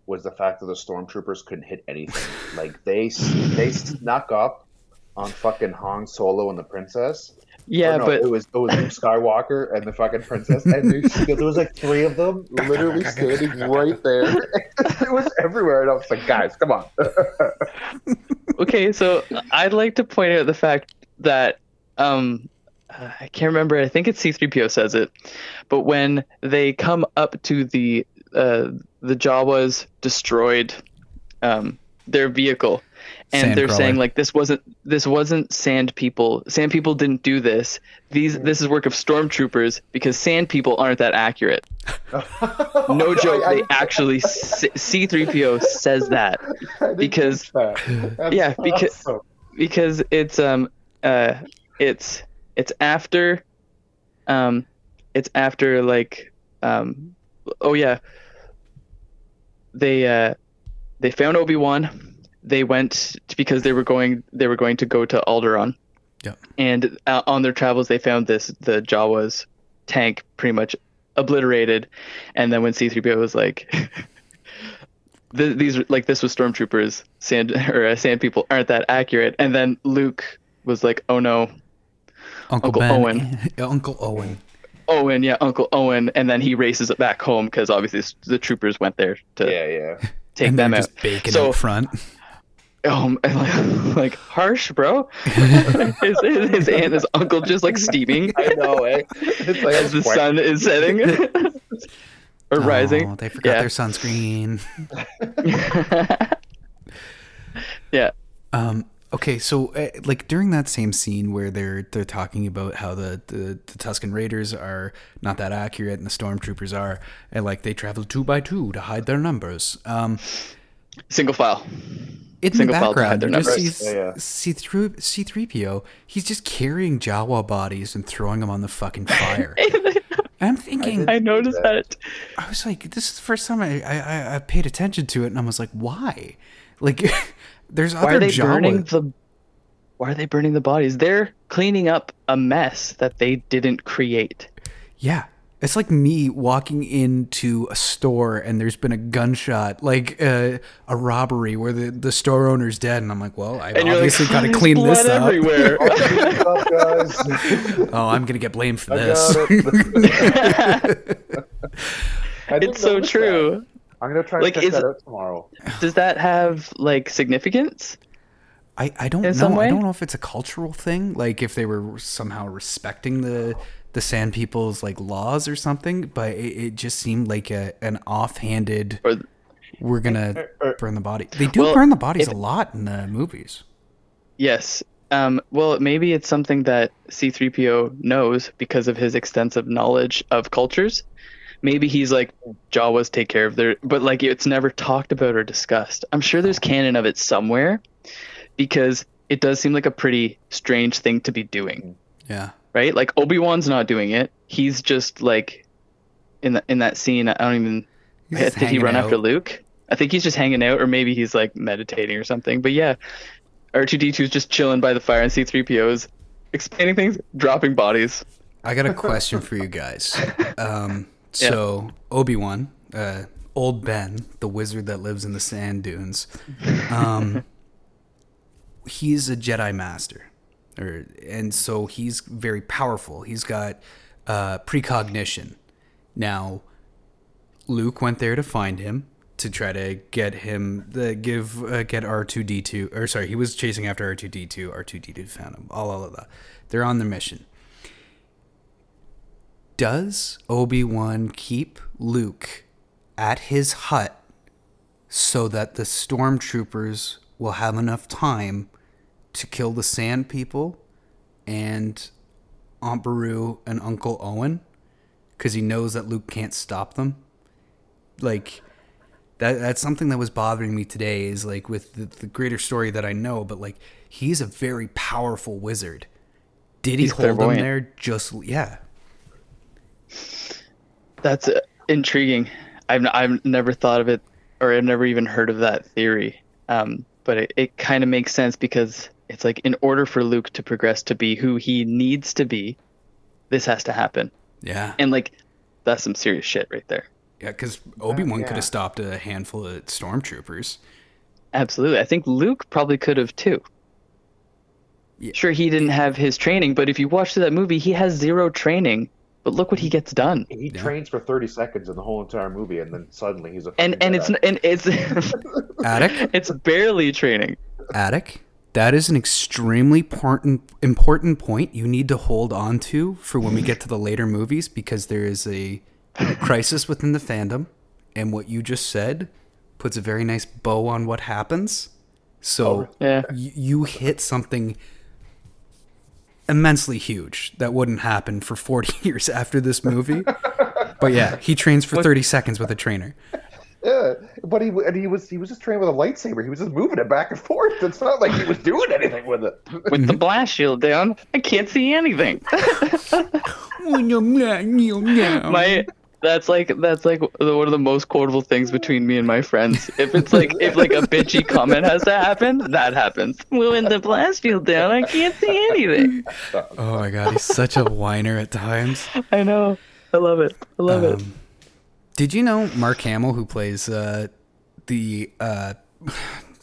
was the fact that the stormtroopers couldn't hit anything. like they they snuck up on fucking Han Solo and the princess. Yeah no, but it was it was Luke Skywalker and the fucking princess, and there, there was like three of them literally standing right there. it was everywhere, and I was like, guys, come on. okay so i'd like to point out the fact that um i can't remember i think it's c3po says it but when they come up to the uh the jawas destroyed um their vehicle and they're Sandcrawler. saying like this wasn't this wasn't sand people. Sand people didn't do this. These this is work of stormtroopers because sand people aren't that accurate. No joke. I- I They didn't- actually C three PO says that because- that. That's yeah, because- awesome. because it's um uh it's it's after um it's after like um oh yeah they uh they found Obi-Wan they went because they were going they were going to go to Alderaan Yeah. and uh, on their travels they found this the Jawas tank pretty much obliterated and then when C3PO was like th- these like this was stormtroopers sand or uh, sand people aren't that accurate and then luke was like oh no Uncle, Uncle Ben, Owen. Uncle Owen. owen yeah uncle owen and then he races it back home because obviously the troopers went there to Yeah, yeah. take and they're them out just baking So- out front. Um and like, like harsh bro his, his, his aunt his uncle just like steaming I know, eh? It's like as the quite- sun is setting or rising Oh, they forgot Yeah. their sunscreen. yeah Um, okay, so uh, like during that same scene where they're they're talking about how the, the the Tusken Raiders are not that accurate and the stormtroopers are, and like they travel two by two to hide their numbers. Um, single file in the Single file background, their you just see Yeah, yeah. C through C three PO. He's just carrying Jawa bodies and throwing them on the fucking fire. I'm thinking, i noticed that I was like, this is the first time I, I, I- I paid attention to it, and I was like, why? Like, there's why other are they Jawa. burning the why are they burning the bodies they're cleaning up a mess that they didn't create Yeah. It's like me walking into a store and there's been a gunshot, like uh, a robbery where the, the store owner's dead, and I'm like, well, I and you're obviously like got to clean this blood up. everywhere What's up, guys? Oh, I'm gonna get blamed for I this. it. It's so true that. I'm gonna try Like, to check is- that out tomorrow. does that have like significance I, I don't know. I don't know if it's a cultural thing, like if they were somehow respecting the the Sand People's like laws or something. But it, it just seemed like a an offhanded. or We're gonna or- burn the body. They do Well, burn the bodies if- a lot in the movies. yes um, well maybe it's something that c3po knows because of his extensive knowledge of cultures maybe he's like jawas take care of their but like it's never talked about or discussed i'm sure there's canon of it somewhere because it does seem like a pretty strange thing to be doing Yeah. Right? Like Obi Wan's not doing it. He's just like in the, in that scene. I don't even. Did he run out. after Luke? I think he's just hanging out, or maybe he's like meditating or something. But yeah, R two D 2 is just chilling by the fire, and C three PO is explaining things, dropping bodies. I got a question for you guys. Um, so Obi Wan, uh, old Ben, the wizard that lives in the sand dunes, um, he's a Jedi master, or and so he's very powerful. He's got uh, precognition. Now, Luke went there to find him to try to get him the give uh, get R two D two or sorry he was chasing after R two D two R two D two found him all all of that they're on the mission does Obi-Wan keep Luke at his hut so that the stormtroopers will have enough time to kill the sand people and Aunt Beru and Uncle Owen because he knows that Luke can't stop them like that that's something that was bothering me today is like with the, the greater story that I know but like he's a very powerful wizard did he He's hold them there just yeah That's uh, intriguing. I've n- I've never thought of it, or I've never even heard of that theory. Um, but it, it kind of makes sense because it's like in order for Luke to progress to be who he needs to be, this has to happen. yeah And like, that's some serious shit right there. Yeah, because uh, Obi Wan yeah. could have stopped a handful of stormtroopers. Absolutely. I think Luke probably could have too. Yeah. Sure, he didn't have his training, but if you watch that movie, he has zero training. But look what he gets done. He Yeah. trains for 30 seconds in the whole entire movie, and then suddenly he's a. And fucking and it's and it's Attic, it's barely training. Attic. That is an extremely important important point you need to hold on to for when we get to the later movies because there is a crisis within the fandom, and what you just said puts a very nice bow on what happens. So oh, Yeah. y- you hit something immensely huge that wouldn't happen for 40 years after this movie. but yeah, he trains for 30 seconds with a trainer. Yeah, but he and he was he was just training with a lightsaber. He was just moving it back and forth. It's not like he was doing anything with it. With the mhm. blast shield down, I can't see anything. my that's like that's like the- one of the most quotable things between me and my friends. If it's like if like a bitchy comment has to happen, that happens. When the blast shield down, I can't see anything. Oh my god, he's such a whiner at times. I know. I love it. I love it. Um, Did you know Mark Hamill, who plays uh, the uh,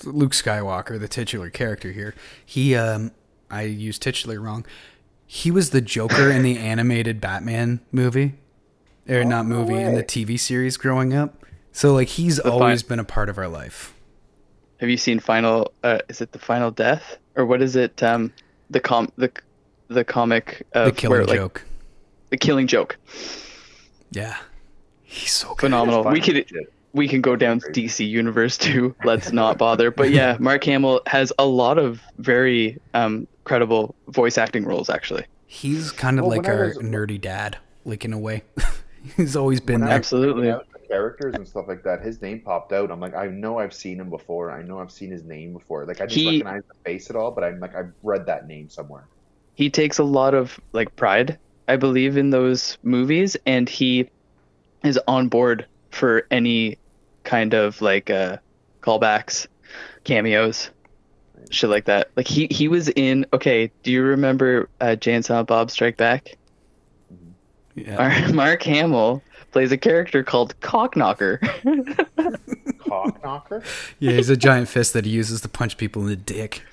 Luke Skywalker, the titular character here? He, um, I used titular wrong. He was the Joker in the animated Batman movie, or not no movie in the. TV series growing up. So like he's fi- always been a part of our life. Have you seen Final? Uh, is it the Final Death or what is it? Um, the com the the comic of The killing where, like, joke. the Killing Joke. Yeah, he's so good. Phenomenal. We could we can go down DC universe too. Let's not bother. But yeah, Mark Hamill has a lot of very um, credible voice acting roles actually. He's kind of Well, like our was- nerdy dad, like in a way. he's always been When there. Absolutely. the characters and stuff like that. His name popped out. I'm like, I know I've seen him before. I know I've seen his name before. Like I just He- recognize the face at all, but I'm like, I've read that name somewhere. He takes a lot of like pride, I believe, in those movies, and he is on board for any kind of like uh, callbacks, cameos, shit like that. Like he he was in. Okay, do you remember uh, Jay and Silent Bob Strike Back? Yeah. Mark, Mark Hamill plays a character called Cockknocker. Cock knocker. yeah, he's a giant fist that he uses to punch people in the dick.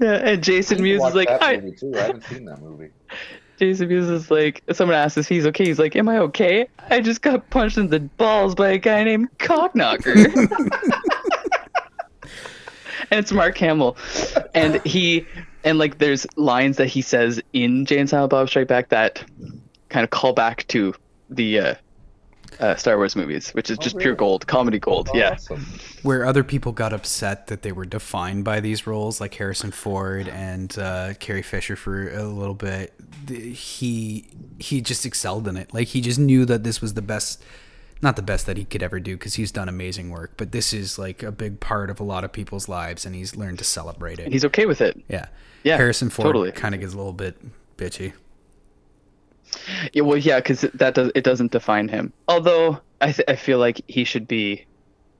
yeah, and Jason Mewes is like, that I, movie too. I haven't seen that movie. Jason Mewes is like, someone asks if he's okay. He's like, Am I okay? I just got punched in the balls by a guy named Cockknocker. and it's Mark Hamill, and he and like there's lines that he says in Jay and Silent Bob Strike Back that kind of call back to the uh, uh, Star Wars movies, which is just pure gold, comedy gold. Yeah. Awesome. where other people got upset that they were defined by these roles, like Harrison Ford and uh, Carrie Fisher for a little bit. the- He he just excelled in it. Like he just knew that this was the best, not the best that he could ever do because he's done amazing work. But this is like a big part of a lot of people's lives, and he's learned to celebrate it. And He's okay with it. yeah, Yeah, Harrison Ford totally. kind of gets a little bit bitchy. Yeah, well, yeah, because that does it doesn't define him. Although I th- I feel like he should be,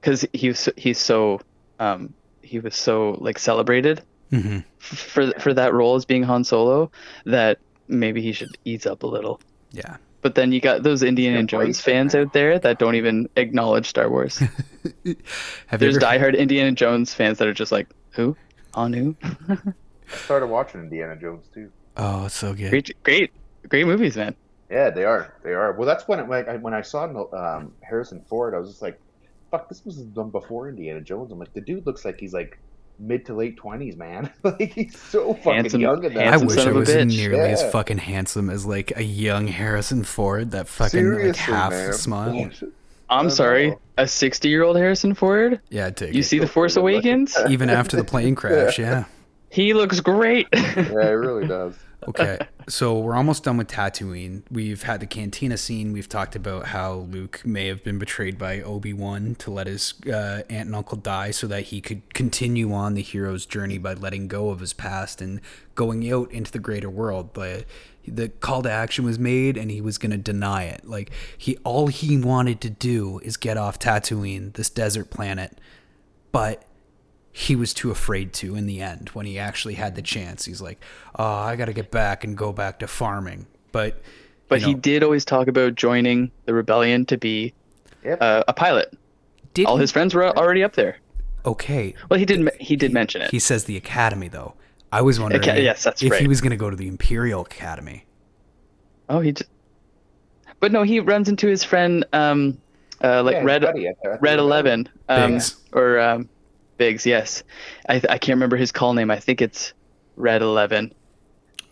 because he's he's so um he was so like celebrated hmm f- for for that role as being Han Solo that maybe he should ease up a little. Yeah. But then you got those Indiana Embrace Jones fans out there that don't even acknowledge Star Wars. Have There's you ever, diehard Indiana Jones fans that are just like, who? On who? I started watching Indiana Jones too. Oh, it's so good. great, great, great movies, man. Yeah, they are. They are. Well, that's when it, like I, when I saw um, Harrison Ford, I was just like, "Fuck, this was done before Indiana Jones." I'm like, the dude looks like he's like mid to late twenties, man. like he's so fucking Handsome- young in that. I wish son I was bitch. nearly as fucking handsome as like a young Harrison Ford. That fucking Seriously, like half man. smile. I'm sorry, know. a 60 year old Harrison Ford. Yeah, take You it. see The Force. Awakens? Even after the plane crash, yeah. He looks great. Yeah, he really does. Okay, so we're almost done with Tatooine. We've had the cantina scene. We've talked about how Luke may have been betrayed by Obi Wan to let his uh, aunt and uncle die, so that he could continue on the hero's journey by letting go of his past and going out into the greater world. But the call to action was made, and he was going to deny it. Like he, all he wanted to do is get off Tatooine, this desert planet, but he was too afraid to in the end when he actually had the chance. He's like, "Oh, I got to get back and go back to farming." But but you he did always talk about joining the rebellion to be Yep. uh, a pilot. did All he- his friends were already up there. okay. Well, he did. me- He did mention it. He says the academy though. I was wondering Aca- yes, that's if he was going to go to the Imperial Academy. Oh, he. Just... But no, he runs into his friend, um, uh, like Yeah, Red buddy at the- at the Red Eleven, um, or um, Biggs. Yes, I I can't remember his call name. I think it's Red Eleven.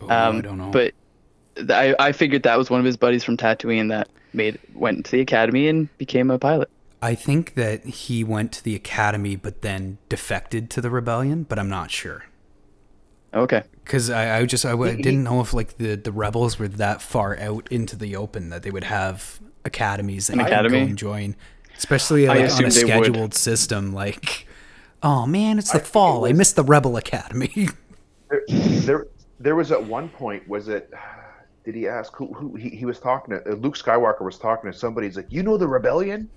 Oh, Um, I don't know. But th- I I figured that was one of his buddies from Tatooine that made went to the academy and became a pilot. I think that he went to the academy, but then defected to the rebellion. But I'm not sure Okay. because I, I just I, w- He- he- didn't know if like the the rebels were that far out into the open that they would have academies that An could go and join, especially like, on a they would. scheduled system. Like, oh man, it's the fall. I was- missed the rebel academy. there, there, there was at one point. Was it? Did he ask who? Who he, he was talking to? Uh, Luke Skywalker was talking to somebody. He's like, "You know the rebellion?"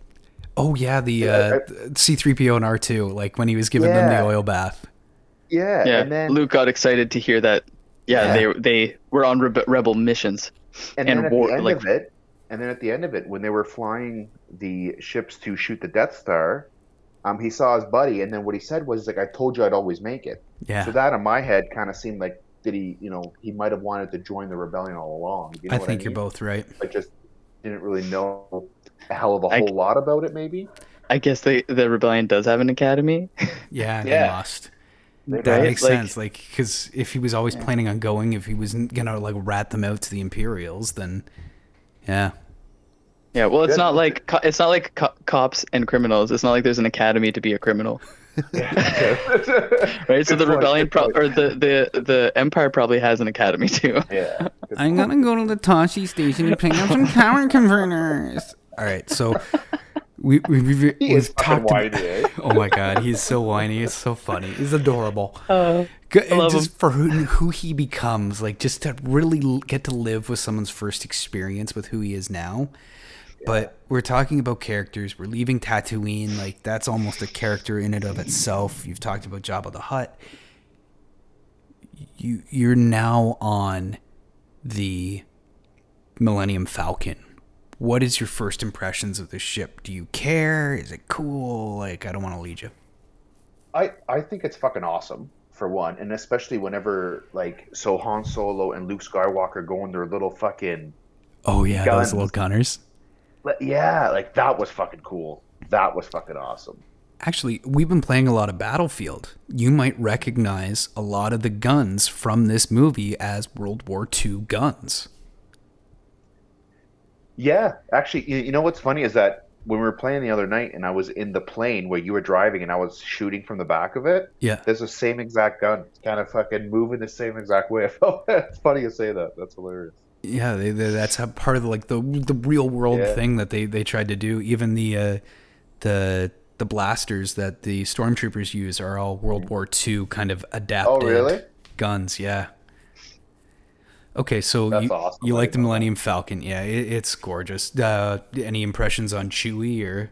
oh yeah, the uh, C3PO and R2, like when he was giving them the oil bath. Yeah, Yeah. and then Luke got excited to hear that. Yeah, Yeah. they they were on rebe- rebel missions. and, and then at war- the end like- of it, and then at the end of it, when they were flying the ships to shoot the Death Star, um, he saw his buddy, and then what he said was like, "I told you I'd always make it." Yeah, So that in my head kind of seemed like did he, you know, he might have wanted to join the rebellion all along. You know I what think I you're both right. But just didn't really know a hell of a I- whole lot about it. Maybe I guess they, the rebellion does have an academy. Yeah, they Yeah. must. They That Right? makes Like- sense. Like, because if he was always planning on going, if he wasn't gonna like rat them out to the Imperials, then yeah, Yeah, well, it's Yeah. not like co- it's not like co- cops and criminals. It's not like there's an academy to be a criminal, right? So the rebellion pro- or the, the the empire probably has an academy too. yeah. I'm gonna go to the Tosche station and pick up some power converters. All right, so we we we He we've talked. whiny, About, eh? oh my god, he's so whiny. It's so funny. He's adorable. Uh, Good, and love just for who, who he becomes, like just to really get to live with someone's first experience with who he is now. But we're talking about characters. We're leaving Tatooine, like that's almost a character in and of itself. You've talked about Jabba the Hutt. You you're now on the Millennium Falcon. What is your first impressions of the ship? Do you care? Is it cool? Like I don't want to lead you. I I think it's fucking awesome for one, and especially whenever like so Han Solo and Luke Skywalker go in their little fucking Oh yeah, Guns. those little gunners. Like, yeah, like that was fucking cool. That was fucking awesome. Actually, we've been playing a lot of Battlefield. You might recognize a lot of the guns from this movie as World War II guns. Yeah, actually, you, you know what's funny is that when we were playing the other night, and I was in the plane where you were driving, and I was shooting from the back of it. Yeah. There's the same exact gun. It's kind of fucking moving the same exact way. I felt it's funny you say that. That's hilarious. Yeah, they, they, that's part of the, like the the real world Yeah. thing that they, they tried to do. Even the uh, the the blasters that the stormtroopers use are all World War II kind of adapted Oh, really? guns. Yeah. Okay, so That's you, awesome. you like the didn't know that. Millennium Falcon? Yeah, it, it's gorgeous. Uh, any impressions on Chewie or?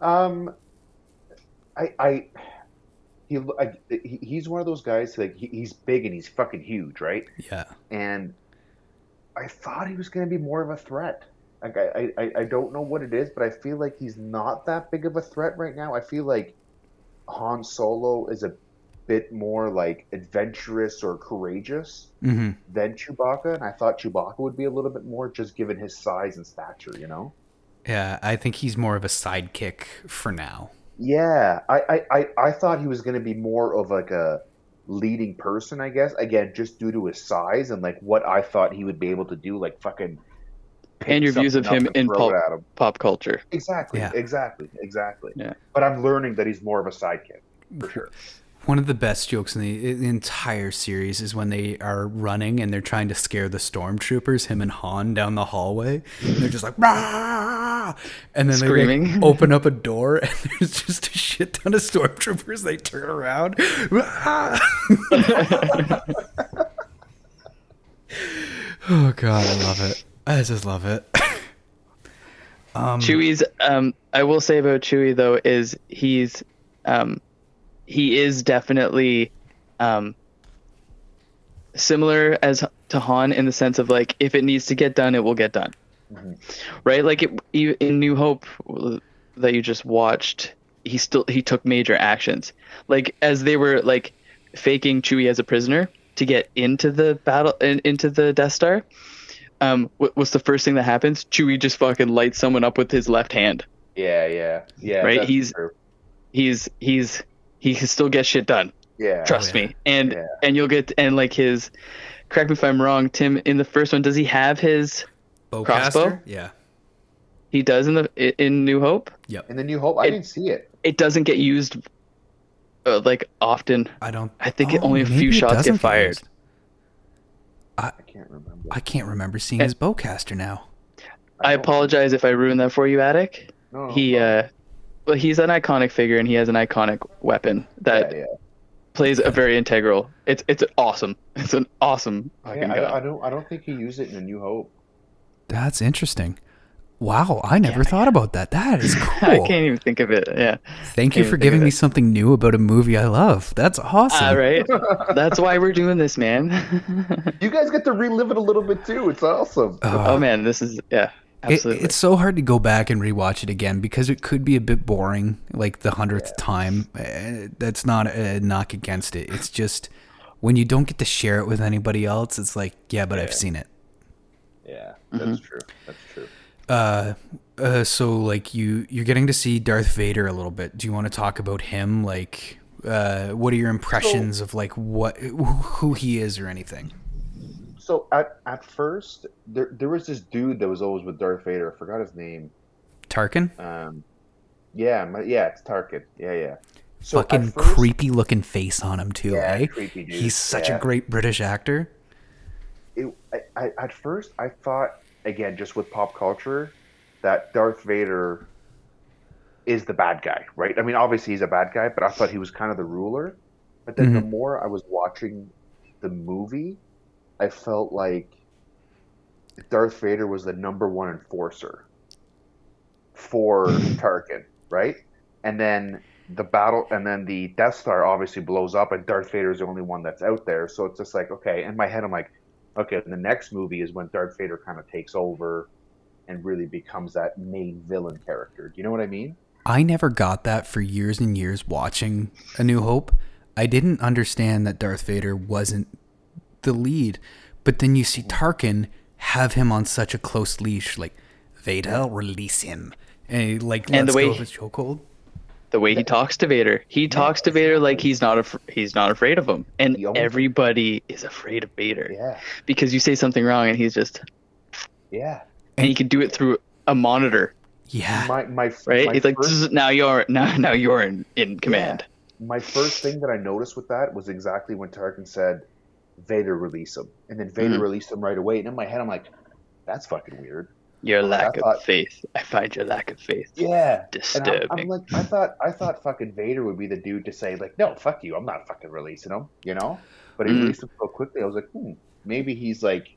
Um, I, I, he, I, he, he's one of those guys like he, he's big and he's fucking huge, right? Yeah. And I thought he was going to be more of a threat. Like I, I, I don't know what it is, but I feel like he's not that big of a threat right now. I feel like Han Solo is a bit more like adventurous or courageous Mm-hmm. than Chewbacca, and I thought Chewbacca would be a little bit more just given his size and stature, you know. Yeah, I think he's more of a sidekick for now. Yeah, I, I, I, I thought he was going to be more of like a leading person, I guess. Again, just due to his size and like what I thought he would be able to do, like fucking. pick And your views of him in throw pulp- it at him. Pop culture. Exactly, Yeah. exactly, exactly. Yeah. But I'm learning that he's more of a sidekick for sure. One of the best jokes in the, in the entire series is when they are running and they're trying to scare the stormtroopers, him and Han down the hallway. And they're just like, Rah! and then they like, open up a door and there's just a shit ton of stormtroopers. They turn around. Oh god, I love it. I just love it. um, Chewie's um I will say about Chewie though is he's um he is definitely um similar as to Han in the sense of like if it needs to get done it will get done. Mhm. Right? Like it, in New Hope that you just watched he still he took major actions. Like as they were like faking Chewie as a prisoner to get into the battle in, into the Death Star. Um, what, what's the first thing that happens? Chewie just fucking lights someone up with his left hand. Yeah, yeah, yeah. Right, he's- true. He's he's he can still get shit done. yeah. Trust yeah. me. And Yeah. and you'll get and like his. Correct me if I'm wrong, Tim. In the first one, does he have his? bowcaster? crossbow? Yeah. He does in the in New Hope. Yeah. In the New Hope, I It- didn't see it. It doesn't get used uh, like often. I don't. I think it oh, only a few shots get fired. used. I can't remember. I can't remember seeing Eh. his bowcaster now. I don't- apologize if I ruined that for you, Attic. No, no, He no. uh, well, he's an iconic figure and he has an iconic weapon that yeah, yeah. plays a very integral. It's it's awesome. It's an awesome fucking Yeah, gun. I, I don't. I don't think he used it in A New Hope. That's interesting. Wow, I never thought about that. That is cool. I can't even think of it. Yeah. Thank you for giving me something new about a movie I love. That's awesome. All right. That's why we're doing this, man. You guys get to relive it a little bit too. It's awesome. Uh, oh man, this is yeah, It- it's so hard to go back and rewatch it again because it could be a bit boring, like the hundredth time. Uh, That's not a knock against it. It's just when you don't get to share it with anybody else, it's like, yeah, but I've seen it. yeah, Mm-hmm. that's true. That's true. Uh, uh, so like you, you're getting to see Darth Vader a little bit. Do you want to talk about him? Like, uh, what are your impressions of like what who he is or anything? So at at first, there there was this dude that was always with Darth Vader. I forgot his name. Tarkin, Um, yeah, my, yeah, it's Tarkin. Yeah, yeah. So fucking first- creepy looking face on him too. Yeah, eh? creepy dude. He's such Yeah. a great British actor. it, I, I, at first I thought again just with pop culture that Darth Vader is the bad guy, right? I mean, obviously he's a bad guy, but I thought he was kind of the ruler. But then the more I was watching the movie, I felt like Darth Vader was the number one enforcer for Tarkin, right? And then the battle, and then the Death Star obviously blows up, and Darth Vader is the only one that's out there. So it's just like, okay, in my head, I'm like, okay, the next movie is when Darth Vader kind of takes over and really becomes that main villain character. Do you know what I mean? I never got that for years and years watching A New Hope. I didn't understand that Darth Vader wasn't the lead. But then you see Tarkin have him on such a close leash, like Vader, release him, and he, like And lets the way go of he- his chokehold. the way he talks to Vader. He talks to Vader like he's not af- he's not afraid of him, and everybody is afraid of Vader Yeah, because you say something wrong and he's just yeah. and he can do it through a monitor, Yeah, My my right? My he's like, first, now you're now now you're in, in command. my first thing that I noticed with that was exactly when Tarkin said, "Vader release him," and then Vader Mhm. released him right away. And in my head, I'm like, "That's fucking weird." Your lack thought- of faith. I find your lack of faith Yeah, And I'm, I'm like, I thought, I thought fucking Vader would be the dude to say like, "No, fuck you, I'm not fucking releasing him," you know. But he Mhm. released him so quickly. I was like, hmm, maybe he's like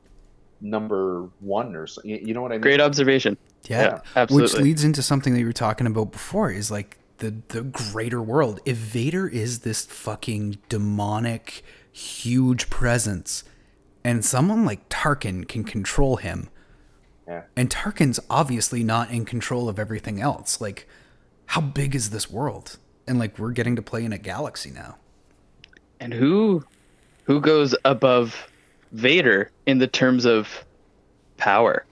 number one or so. You, you know what I mean? Great observation. yeah. Yeah, absolutely. Which leads into something that you were talking about before is like the the greater world. If Vader is this fucking demonic, huge presence, and someone like Tarkin can control him, Yeah. and Tarkin's obviously not in control of everything else. Like, how big is this world? And like, we're getting to play in a galaxy now. And who who goes above Vader in the terms of power?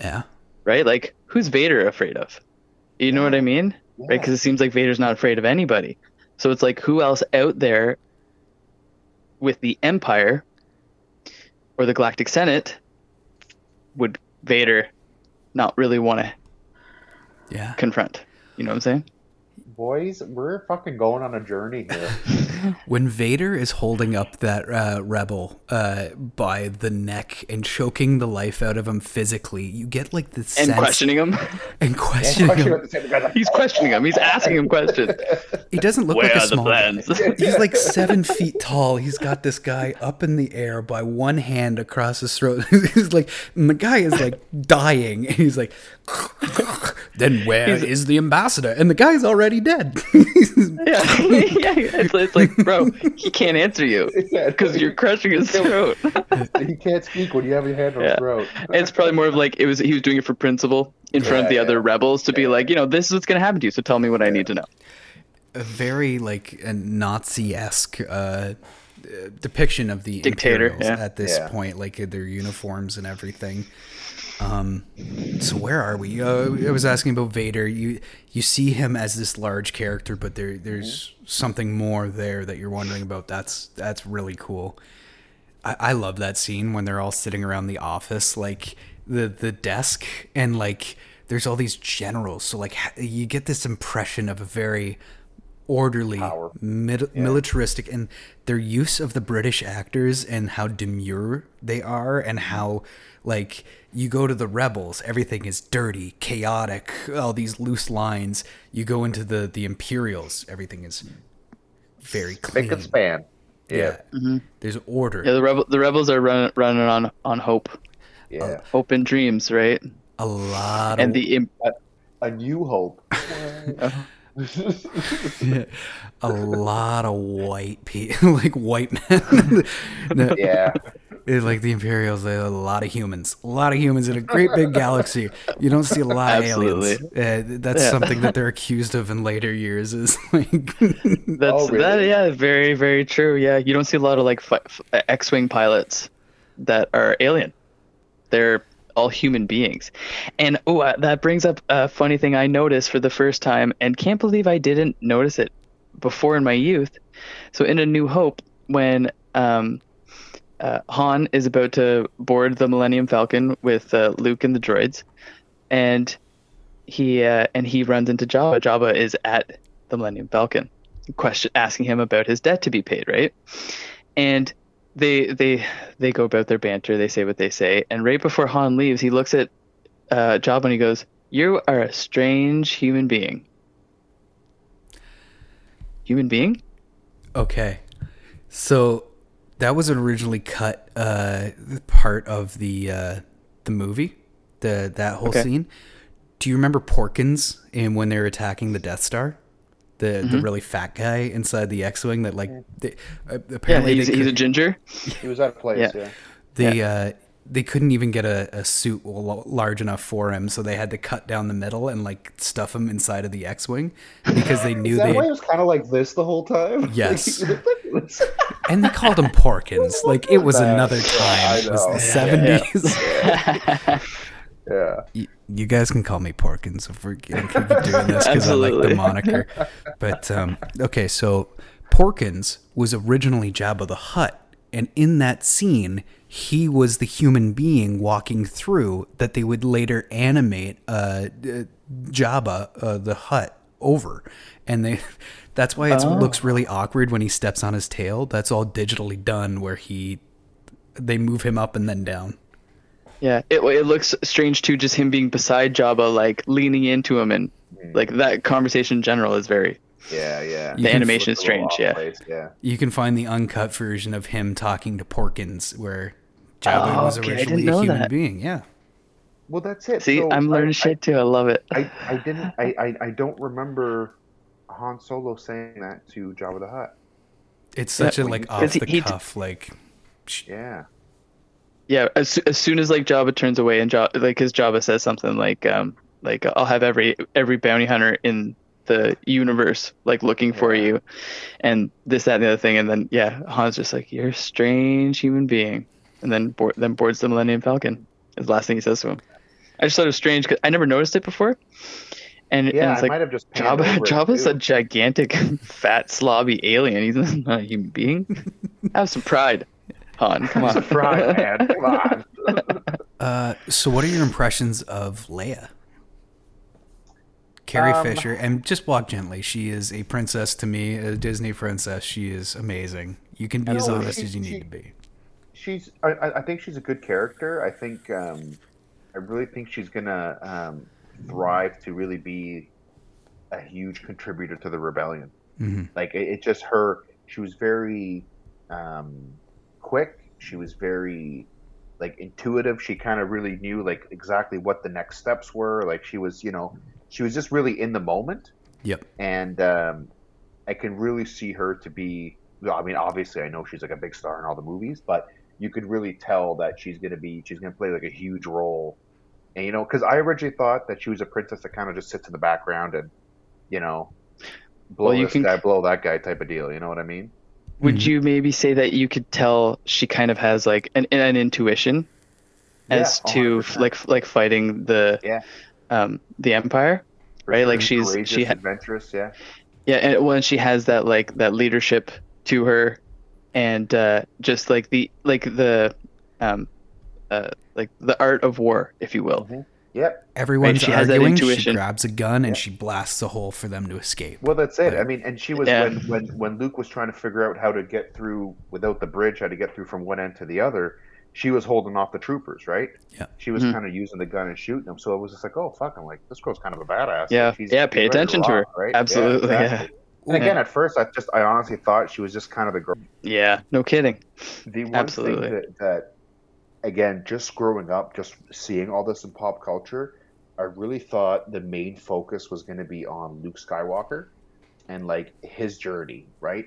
Yeah. right? Like, who's Vader afraid of? You know what I mean? Right? Because it seems like Vader's not afraid of anybody. So it's like, who else out there with the Empire or the Galactic Senate would Vader not really want to Yeah. confront? You know what I'm saying? Boys, we're fucking going on a journey here. When Vader is holding up that uh, rebel uh, by the neck and choking the life out of him physically, you get like the And sense questioning him. and questioning him. He's questioning him. He's asking him questions. He doesn't look Where like a small guy. plans? He's like seven feet tall. He's got this guy up in the air by one hand across his throat. he's like, and the guy is like dying, and he's like, then where is the ambassador? And the guy's already dead. Yeah, yeah. It's, it's like, bro, he can't answer you because you're crushing his throat. he can't speak when you have your hand on Yeah. his throat. it's probably more of like it was he was doing it for principle in front of the Yeah, other rebels to be like, you know, this is what's gonna happen to you, so tell me what I need to know. a very like a Nazi-esque uh, depiction of the Dictator, yeah. at this Yeah. point, like their uniforms and everything. Um, so where are we? Uh, I was asking about Vader. You you see him as this large character, but there there's something more there that you're wondering about. That's that's really cool. I, I love that scene when they're all sitting around the office, like the the desk, and like there's all these generals. So like you get this impression of a very orderly, mid- militaristic, and their use of the British actors and how demure they are, and how like you go to the rebels, everything is dirty, chaotic, all these loose lines. You go into the the Imperials, everything is very clean. Spick and span. Yeah. Mm-hmm. There's order. Yeah, the rebel the rebels are running running on on hope, Yeah. Uh, hope and dreams, right? A lot And of the imp- A new hope. yeah. a lot of white people, like white men. No, yeah. It's like the Imperials, they have a lot of humans, a lot of humans in a great big galaxy. You don't see a lot of aliens. Uh, that's Yeah. something that they're accused of in later years. Is like, That's Oh, really? that. Yeah, very very true. Yeah, you don't see a lot of like fi- f- X-wing pilots that are alien. They're all human beings. And oh, uh, that brings up a funny thing I noticed for the first time, and can't believe I didn't notice it before in my youth. So in A New Hope, when um, uh, Han is about to board the Millennium Falcon with uh, Luke and the droids, and he uh, and he runs into Jabba. Jabba is at the Millennium Falcon, question asking him about his debt to be paid, right? And they they they go about their banter. They say what they say, and right before Han leaves, he looks at uh, Jabba and he goes, "You are a strange human being." Human being? okay, so that was originally cut uh, part of the uh, the movie, the that whole Okay. scene. Do you remember Porkins in when they're attacking the Death Star? The Mm-hmm. the really fat guy inside the X-wing that like they, uh, Yeah, apparently he's, they, he's a ginger. He was out of place. Yeah. Yeah. they uh they couldn't even get a, a suit large enough for him, so they had to cut down the middle and like stuff him inside of the X-wing because they knew Is that they why it was kind of like this the whole time? Yes. Like, he looked like this. and they called him Porkins. Like it was Bad. another time. I It was know. the Yeah, seventies. yeah. Y- You guys can call me Porkins if we're gonna keep doing this because I like the moniker. But um, okay, so Porkins was originally Jabba the Hutt, and in that scene, he was the human being walking through that they would later animate uh, uh, Jabba uh, the Hutt, over, and they. That's why it looks really awkward when he steps on his tail. That's all digitally done, where he they move him up and then down. Yeah, it it looks strange too, just him being beside Jabba, like leaning into him, and like that conversation in general is very. Yeah, yeah. You The can animation is Looked a little strange. Yeah. place, Yeah. You can find the uncut version of him talking to Porkins, where Jabba Oh, was okay, I originally didn't know a human that. being. Yeah, Well, that's it. See, So I'm learning I- shit too. I love it. I, I didn't I, I, I don't remember Han Solo saying that to Jabba the Hutt. it's such Yeah, a like 'cause off he- the he d- cuff, like Yeah. yeah, as, as soon as like Jabba turns away and Jabba, like his Jabba says something like um like I'll have every every bounty hunter in the universe like looking for you, and this that and the other thing, and then yeah, Han's just like you're a strange human being, and then board, then boards the Millennium Falcon. Is the last thing he says to him. I just thought it was strange because I never noticed it before, and, and Yeah, it's I like might have just panned Jabba, Jabba's a gigantic, fat, slobby alien. He's not a human being. Have some pride, Han. Come on. Right, man. Come on. Uh, so what are your impressions of Leia? Carrie Um, Fisher, and just walk gently. She is a princess to me, a Disney princess. She is amazing. You can be as honest she- as you she- need to be. She's. I, I think she's a good character. I think. Um, I really think she's gonna um, thrive to really be a huge contributor to the rebellion. Mm-hmm. Like it, it just her. She was very um, quick. She was very like intuitive. She kind of really knew like exactly what the next steps were. Like she was, you know, she was just really in the moment. Yep. and um, I can really see her to be. I mean, obviously, I know she's like a big star in all the movies, but you could really tell that she's going to be. She's going to play like a huge role, and you know, because I originally thought that she was a princess that kind of just sits in the background and, you know, blow Well, you this can- guy, blow that guy type of deal. You know what I mean? Would Mhm. you maybe say that you could tell she kind of has like an, an intuition as Yeah, to like like fighting the Yeah. um the empire, right? Like she's she ha- adventurous. Yeah, yeah, and when she has that like that leadership to her, and uh, just like the like the um uh like the art of war, if you will. Mhm. Yep. Everyone's she has that arguing. She intuition. grabs a gun and she blasts a hole for them to escape. Well, that's it. Right. I mean, and she was Yeah. when, when when Luke was trying to figure out how to get through without the bridge, how to get through from one end to the other. She was holding off the troopers, right? Yeah. She was Mhm. kind of using the gun and shooting them. So it was just like, oh fuck! I'm like, this girl's kind of a badass. Yeah. Like, she's- Yeah, pay attention to her. rock, right? Absolutely, yeah. exactly. And again, at first, I just I honestly thought she was just kind of the girl. Yeah, no kidding. The one Absolutely. thing that, that, again, just growing up, just seeing all this in pop culture, I really thought the main focus was going to be on Luke Skywalker and like his journey, right?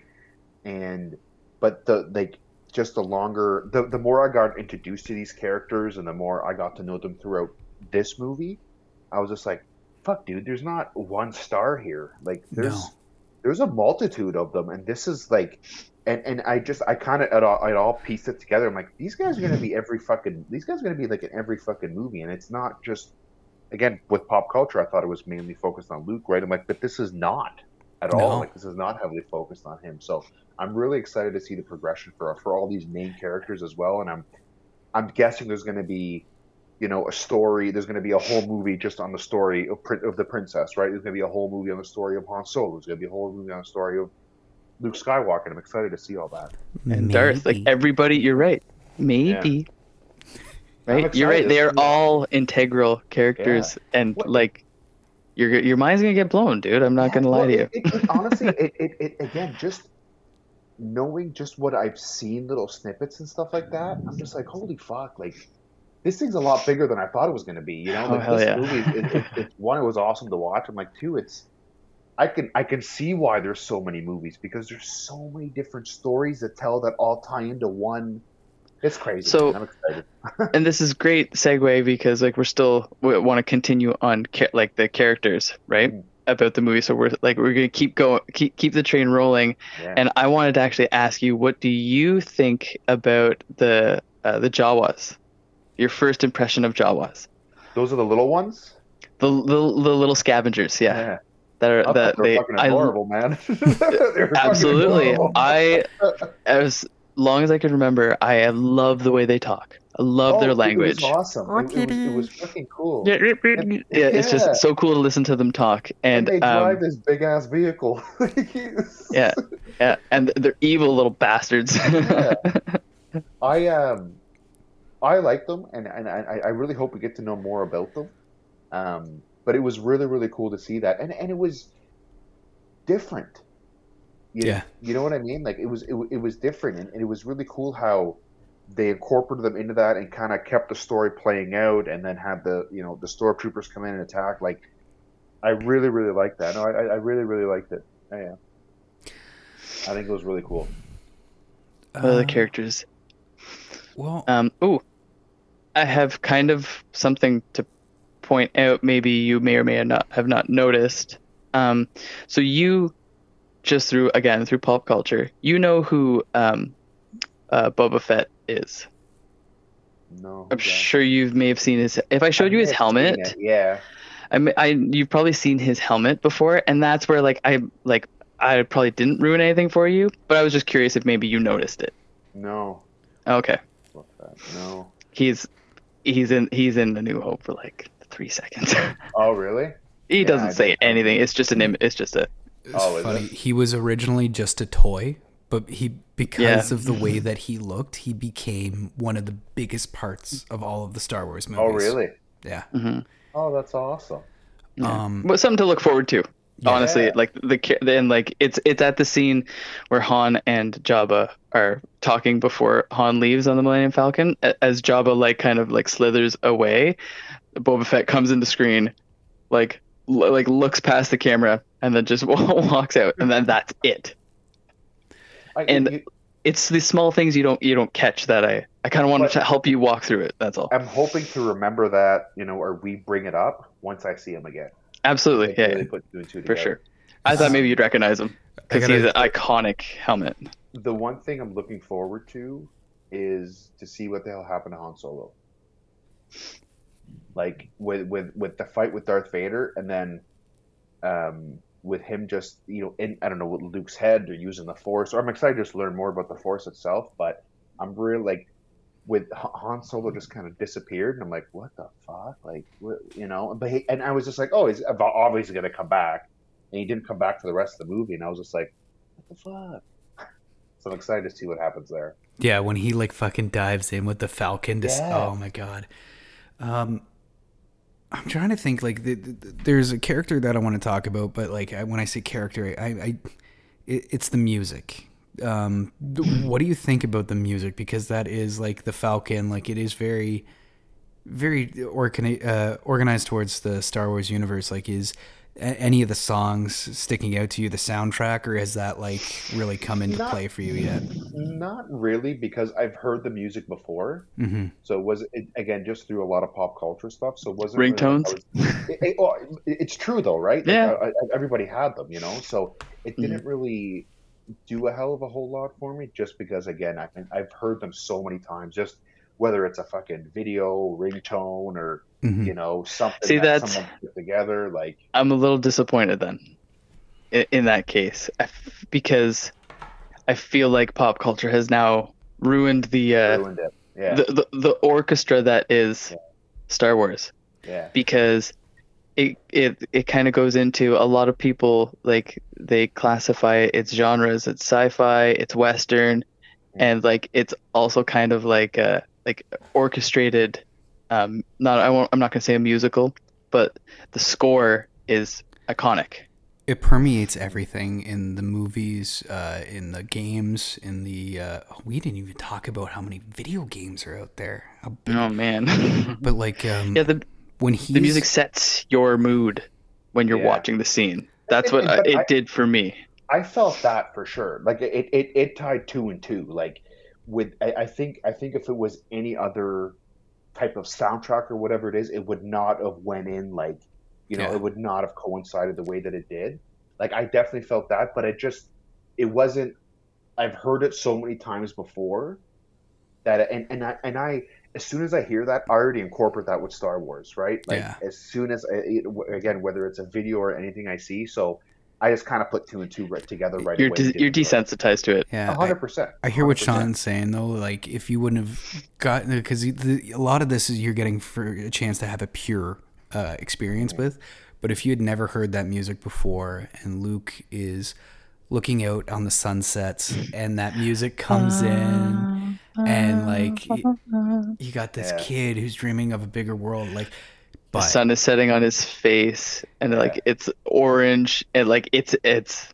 And but the like just the longer the the more I got introduced to these characters and the more I got to know them throughout this movie, I was just like, fuck, dude, there's not one star here. Like there's No. There's a multitude of them, and this is like and and I just I kind of it all I all pieced it together. I'm like, these guys are gonna be every fucking these guys are gonna be like in every fucking movie, and it's not just again with pop culture. I thought it was mainly focused on Luke, right? I'm like, but this is not at all. No. Like this is not heavily focused on him. So I'm really excited to see the progression for for all these main characters as well, and I'm I'm guessing there's gonna be. You know, a story. There's going to be a whole movie just on the story of, of the princess, right? There's going to be a whole movie on the story of Han Solo. There's going to be a whole movie on the story of Luke Skywalker. I'm excited to see all that. And Darth, like everybody, you're right. Maybe. I'm Right? You're right. They are all integral characters, and What- like, your your mind's gonna get blown, dude. I'm not gonna lie Well, to you. It, it, it, honestly, it, it, it again, just knowing just what I've seen, little snippets and stuff like that, I'm just like, holy fuck! Like, this thing's a lot bigger than I thought it was going to be. You know, Oh, like hell this yeah. movie. It, it, it, one, it was awesome to watch. I'm like, two, it's I can I can see why there's so many movies because there's so many different stories that tell that all tie into one. It's crazy. So- I'm excited. and this is great segue because like we're still we want to continue on like the characters right Mm. about the movie so we're like we're gonna keep going keep, keep the train rolling Yeah. and i wanted to actually ask you what do you think about the uh, the jawas your first impression of jawas Those are the little ones. the, the, the little scavengers yeah, that are I that they they were fucking I, man. They fucking absolutely adorable. i as long as i can remember i love the way they talk i love Oh, their language It was awesome. It, it was, it was fucking cool. Yeah, yeah, it's just so cool to listen to them talk, and, they drive um, this big ass vehicle. yeah, yeah, and they're evil little bastards. Yeah. I um, I like them, and and I, I really hope we get to know more about them. Um, but it was really really cool to see that, and and it was different. You, Yeah. you know what I mean? Like it was it, it was different, and, and it was really cool how they incorporated them into that and kind of kept the story playing out, and then had the you know the stormtroopers come in and attack. Like I really really liked that. No, I I- I really really liked it. Yeah, yeah. I think it was really cool. What are the characters? Well, Um, ooh, I have kind of something to point out. Maybe you may or may not have not noticed. Um, so you just through again through pop culture, you know who um, uh, Boba Fett is. No, I'm yeah. sure you may have seen his. If I showed you his helmet, it, Yeah. I, mean, I you've probably seen his helmet before, and that's where like I like I probably didn't ruin anything for you, but I was just curious if maybe you noticed it. No. Okay, Fuck that. No. he's he's in he's in the New Hope for like three seconds. Oh, really? he Yeah, doesn't I say didn't- anything. It's just an Im- it's just a it's Oh, is funny. it? He was originally just a toy, but he because Yeah. of the way that he looked, he became one of the biggest parts of all of the Star Wars movies. Oh, really? Yeah. mhm. Oh, that's awesome. Yeah. Um, but something to look forward to. Yeah. Honestly, like the then like it's it's at the scene where Han and Jabba are talking before Han leaves on the Millennium Falcon. As Jabba like kind of like slithers away, Boba Fett comes into screen, like l- like looks past the camera and then just walks out, and then that's it. I, And- you- It's the small things you don't you don't catch that I I kind of wanted to help you walk through it. That's all. I'm hoping to remember that, you know, or we bring it up once I see him again. Absolutely, yeah, really yeah, put two and two for sure. I thought maybe you'd recognize him because he's an iconic helmet. The one thing I'm looking forward to is to see what the hell happened to Han Solo. Like with with with the fight with Darth Vader, and then um, with him just you know in I don't know with Luke's head or using the Force. Or I'm excited to just learn more about the Force itself. But I'm really like with Han- Solo just kind of disappeared, and I'm like, what the fuck, like, what, you know? But he, and I was just like, oh, he's obviously gonna come back, and he didn't come back for the rest of the movie, and I was just like, what the fuck? So I'm excited to see what happens there. Yeah, when he like fucking dives in with the Falcon. To, Yeah. Oh my god. Um, I'm trying to think. Like, the, the, there's a character that I want to talk about, but like, I, when I say character, I, I it, it's the music. Um, what do you think about the music? Because that is like the Falcon. Like, it is very, very organi- uh, organized towards the Star Wars universe. Like, is a- any of the songs sticking out to you the soundtrack, or has that like really come into Not- play for you yet? Not really, because I've heard the music before. hmm So it was it, again just through a lot of pop culture stuff. So wasn't Ringtones? Really, was- it- it- well, it- it's true though, right? Like, Yeah. I- I- everybody had them, you know. So it Mm-hmm. didn't really do a hell of a whole lot for me, just because again, I've I've heard them so many times. Just whether it's a fucking video ringtone or hmm you know something See, that that's- someone put together, like I'm a little disappointed then, in, in that case, I f- because I feel like pop culture has now ruined the uh, ruined it. Yeah, the, the the orchestra that is Yeah. Star Wars yeah, because it it it kind of goes into a lot of people like they classify its genres it's sci-fi it's western and like it's also kind of like uh like orchestrated um not I won't I'm not going to say a musical but the score is iconic it permeates everything in the movies, uh, in the games, in the. Uh, we didn't even talk about how many video games are out there. How big, oh man but like, um, yeah the when he's the music sets your mood when you're Yeah. watching the scene that's what But uh, I- it did for me I felt that for sure. Like it, it, it tied two and two. Like with, I, I think, I think if it was any other type of soundtrack or whatever it is, it would not have went in like, you know, Yeah. it would not have coincided the way that it did. Like I definitely felt that, but it just, it wasn't. I've heard it so many times before that, and and I and I, as soon as I hear that, I already incorporate that with Star Wars, right? Like Yeah. as soon as I, it, again, whether it's a video or anything I see, so. I just kind of put two and two right together right you're away. de- you're desensitized to it yeah, hundred percent. I hear what 100. Sean's saying though. Like, if you wouldn't have gotten because a lot of this is you're getting for a chance to have a pure uh, experience with. But if you had never heard that music before, and Luke is looking out on the sunsets, and that music comes in, and like you got this Yeah. kid who's dreaming of a bigger world, like. the sun is setting on his face and like it's orange and like it's it's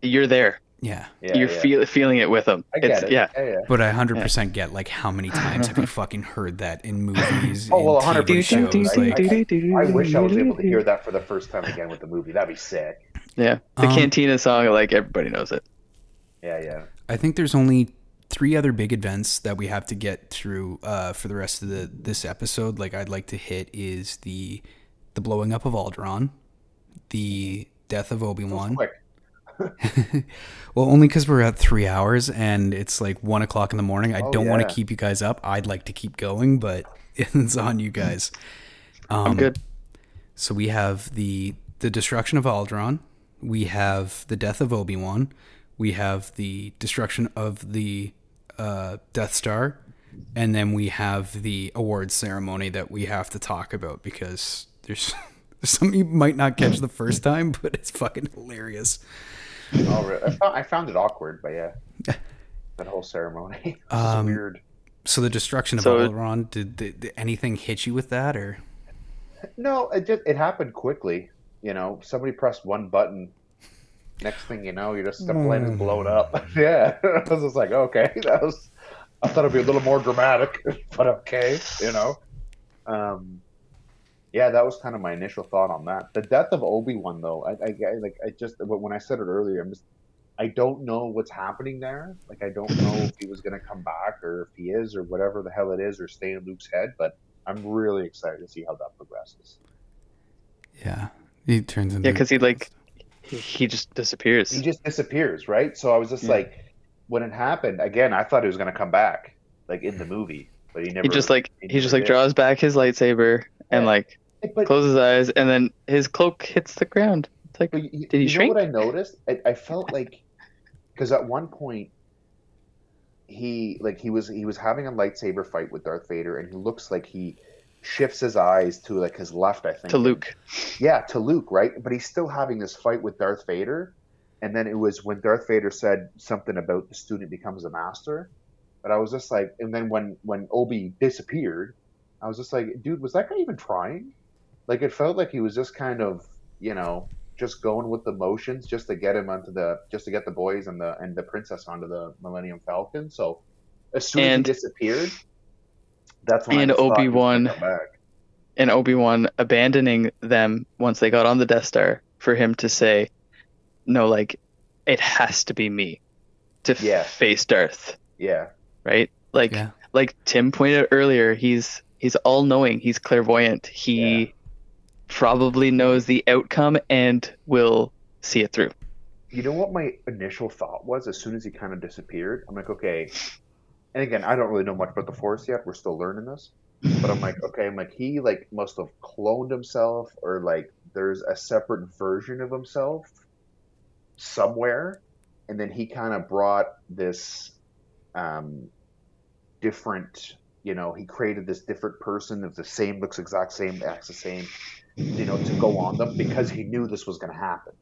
you're there yeah, Yeah, you're yeah. feel, feeling it with him I get it's it. yeah yeah, yeah. but I hundred percent get like how many times have you fucking heard that in movies, Oh, well, in TV 100%, shows, right? like I wish I was able to hear that for the first time again with the movie. That'd be sick. yeah the Um, cantina song like everybody knows it Yeah, yeah. I think there's only three other big events that we have to get through uh, for the rest of the this episode. Like I'd like to hit is the the blowing up of Alderaan, the death of Obi Wan. Well, only because we're at three hours and it's like one o'clock in the morning. I Oh, don't want to keep you guys up. I'd like to keep going, but it's on you guys. Um, i'm good So we have the the destruction of Alderaan. We have the death of Obi Wan. We have the destruction of the uh, Death Star, and then we have the awards ceremony that we have to talk about because there's there's something you might not catch the first time, but it's fucking hilarious. Oh, really? I, found, I found it awkward, but yeah. That whole ceremony. Um, weird. So the destruction of So- Alderaan. Did, did, did anything hit you with that, or No, it just it happened quickly. You know, somebody pressed one button. Next thing you know, you're just the plane is blown up. yeah, I was just like, okay, that was. I thought it'd be a little more dramatic, but okay, you know. Um, yeah, that was kind of my initial thought on that. The death of Obi Wan, though, I, I, I like, I just when I said it earlier, I'm just, I don't know what's happening there. Like, I don't know if he was gonna come back or if he is or whatever the hell it is or stay in Luke's head. But I'm really excited to see how that progresses. yeah, he turns into yeah because he like he, he just disappears he just disappears, right? So I was just Yeah. like, when it happened again, I thought he was gonna come back, like in the movie, but he never. he just like he he just like did. draws back his lightsaber and Yeah. like But, closes his eyes and then his cloak hits the ground it's like you, Did he you shrink? know what I noticed? I, I felt like because at one point, he like he was he was having a lightsaber fight with Darth Vader, and he looks like he shifts his eyes to like his left, I think. To Luke. Yeah, to Luke, right? But he's still having this fight with Darth Vader. And then it was when Darth Vader said something about the student becomes a master. But I was just like, and then when when Obi disappeared, I was just like, dude, was that guy even trying? Like it felt like he was just kind of, you know, just going with the motions just to get him onto the just to get the boys and the and the princess onto the Millennium Falcon. So as soon And- as he disappeared, that's when and just thought he was gonna Obi-Wan- and Obi Wan abandoning them once they got on the Death Star for him to say, "No, like it has to be me to Yeah. face Darth." Yeah. Right? Like, Yeah. like Tim pointed out earlier, he's he's all knowing, he's clairvoyant. He Yeah. probably knows the outcome and will see it through. you know what my initial thought was as soon as he kind of disappeared i'm like okay and again i don't really know much about the force yet. We're still learning this. But i'm like okay i'm like he like must have cloned himself or like there's a separate version of himself somewhere. And then he kind of brought this um different you know he created this different person of the same looks exact same acts the same you know to go on them because he knew this was going to happen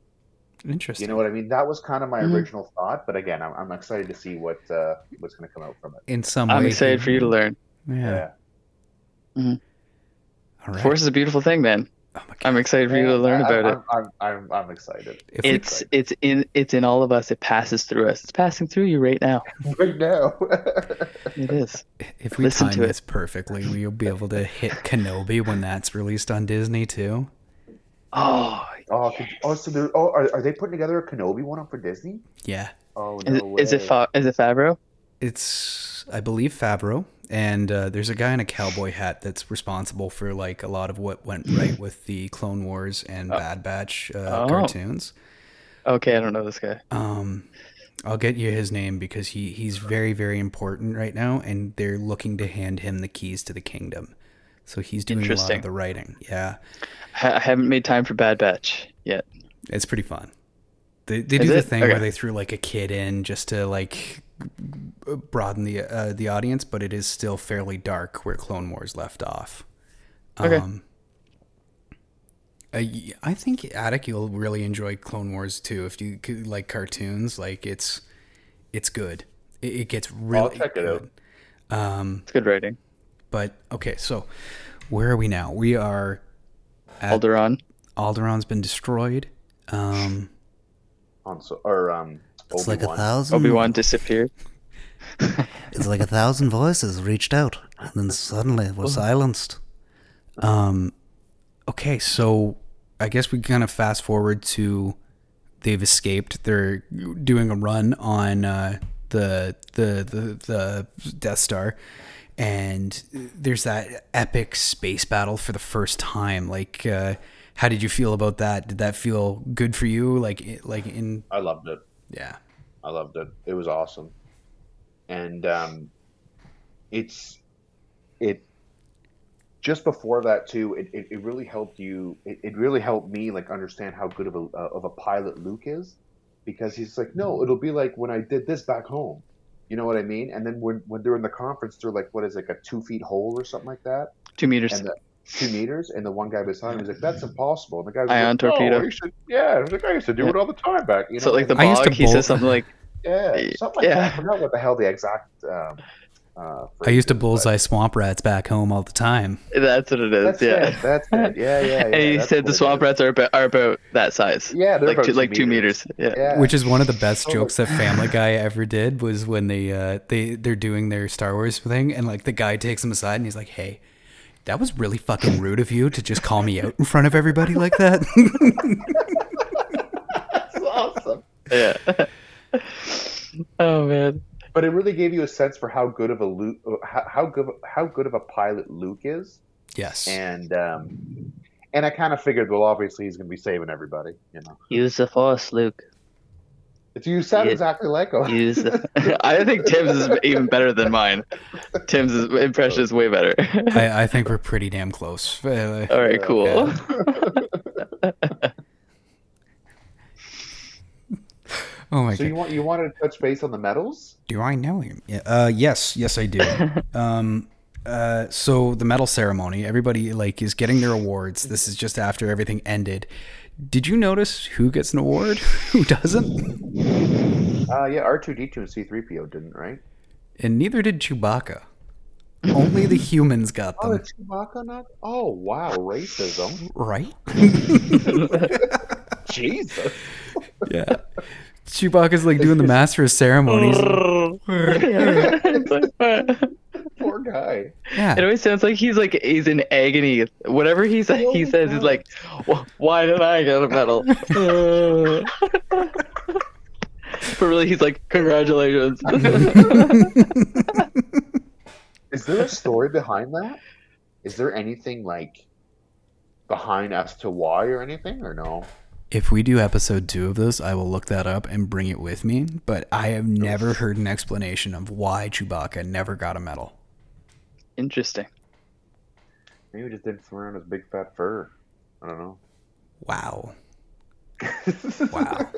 Interesting. you know what I mean? That was kind of my Mhm. original thought, but again, I'm, I'm excited to see what uh, what's going to come out from it. In some I'm way, excited he- for you to learn. Yeah. Yeah. All right. Force is a beautiful thing, man. Oh. I'm excited for you to learn about I, it. I'm, I'm, I'm, I'm excited If we- It's it's in it's in all of us. It passes through us. It's passing through you right now. right now. It is. if we listen time to it. this perfectly, we'll be able to hit Kenobi when that's released on Disney too. Oh, oh, could, oh, so they're, oh, are, are they putting together a Kenobi one up for Disney? Yeah. Oh is, no it- is it way. Fa- is it Favreau? It's I believe Favreau, and uh, there's a guy in a cowboy hat that's responsible for like a lot of what went right with the Clone Wars and Bad Batch uh, Oh. cartoons. Okay, I don't know this guy. Um, I'll get you his name because he he's very very important right now, and they're looking to hand him the keys to the kingdom. So he's doing a lot of the writing. Yeah, I I haven't made time for Bad Batch yet. it's pretty fun. They they Is do the it? thing Okay. where they threw like a kid in just to like broaden the uh, the audience, but it is still fairly dark where Clone Wars left off. Okay. Um, I, I think Attic you'll really enjoy Clone Wars too if you like cartoons. Like it's it's good. It, it gets really I'll check it good. Um, It's good writing. But okay, so where are we now? We are at Alderaan. Alderaan's been destroyed. Um, On so, or um, It's like a thousand. Obi Wan disappeared. It's like a thousand voices reached out, and then suddenly were silenced. Um, okay, so I guess we kind of fast forward to they've escaped. They're doing a run on uh, the, the the the Death Star, and there's that epic space battle for the first time. Like, uh, how did you feel about that? Did that feel good for you? Like, like in I loved it. yeah, I loved it. It was awesome, and um, it's it. Just before that too, it, it, it really helped you. It, it really helped me like understand how good of a uh, of a pilot Luke is, because he's like, no, it'll be like when I did this back home. You know what I mean? And then when when they're in the conference, they're like, what is it, like a two feet hole or something like that, Two meters. and the two meters, and the one guy beside him was like, that's impossible. And the guy was Ion like, torpedo. No, you should, yeah, I was like, I used to do Yeah. it all the time back. You know, so like the I to bog, he says something like, yeah, something like Yeah. that. I forgot what the hell the exact. Um, uh, I used to phrase is, bullseye swamp rats back home all the time. "That's what it is. That's yeah. it. That's it. Yeah, yeah. yeah and he said the swamp rats are about, are about that size. Yeah, they're like about two, like two meters. Yeah. Yeah. Which is one of the best jokes that Family Guy ever did was when they uh, they they're doing their Star Wars thing and like the guy takes him aside and he's like, "Hey, that was really fucking rude of you to just call me out in front of everybody like that." That's awesome. Yeah. oh man. But it really gave you a sense for how good of a Luke, how, how good how good of a pilot Luke is, yes. and um, and I kind of figured, well, obviously he's going to be saving everybody. You know, Use the force, Luke. it's you sound Yeah. exactly like him. Use. The... I think Tim's is even better than mine. Tim's impression is way better. I, I think we're pretty damn close. All right, cool. Oh my So god. you want you wanted to touch base on the medals? Do I know him? Yeah. Uh, yes, yes, I do. um, uh, so the medal ceremony, everybody like is getting their awards. This is just after everything ended. Did you notice who gets an award, who doesn't? Uh, yeah, R two D two and C three PO didn't, right? And neither did Chewbacca. Only the humans got Oh, them, did Chewbacca not? Oh wow, racism! right? Jesus. Yeah. Chewbacca's like doing the master of ceremonies. Poor guy. Yeah. It always sounds like he's like he's in agony. Whatever he he's he oh says is like, "Why did I get a medal?" but really, he's like, "Congratulations." Is there a story behind that? Is there anything like behind as to why or anything or no? If we do episode two of this, I will look that up and bring it with me. But I have never heard an explanation of why Chewbacca never got a medal. Interesting. Maybe he just didn't throw around his big fat fur. I don't know. Wow. Wow.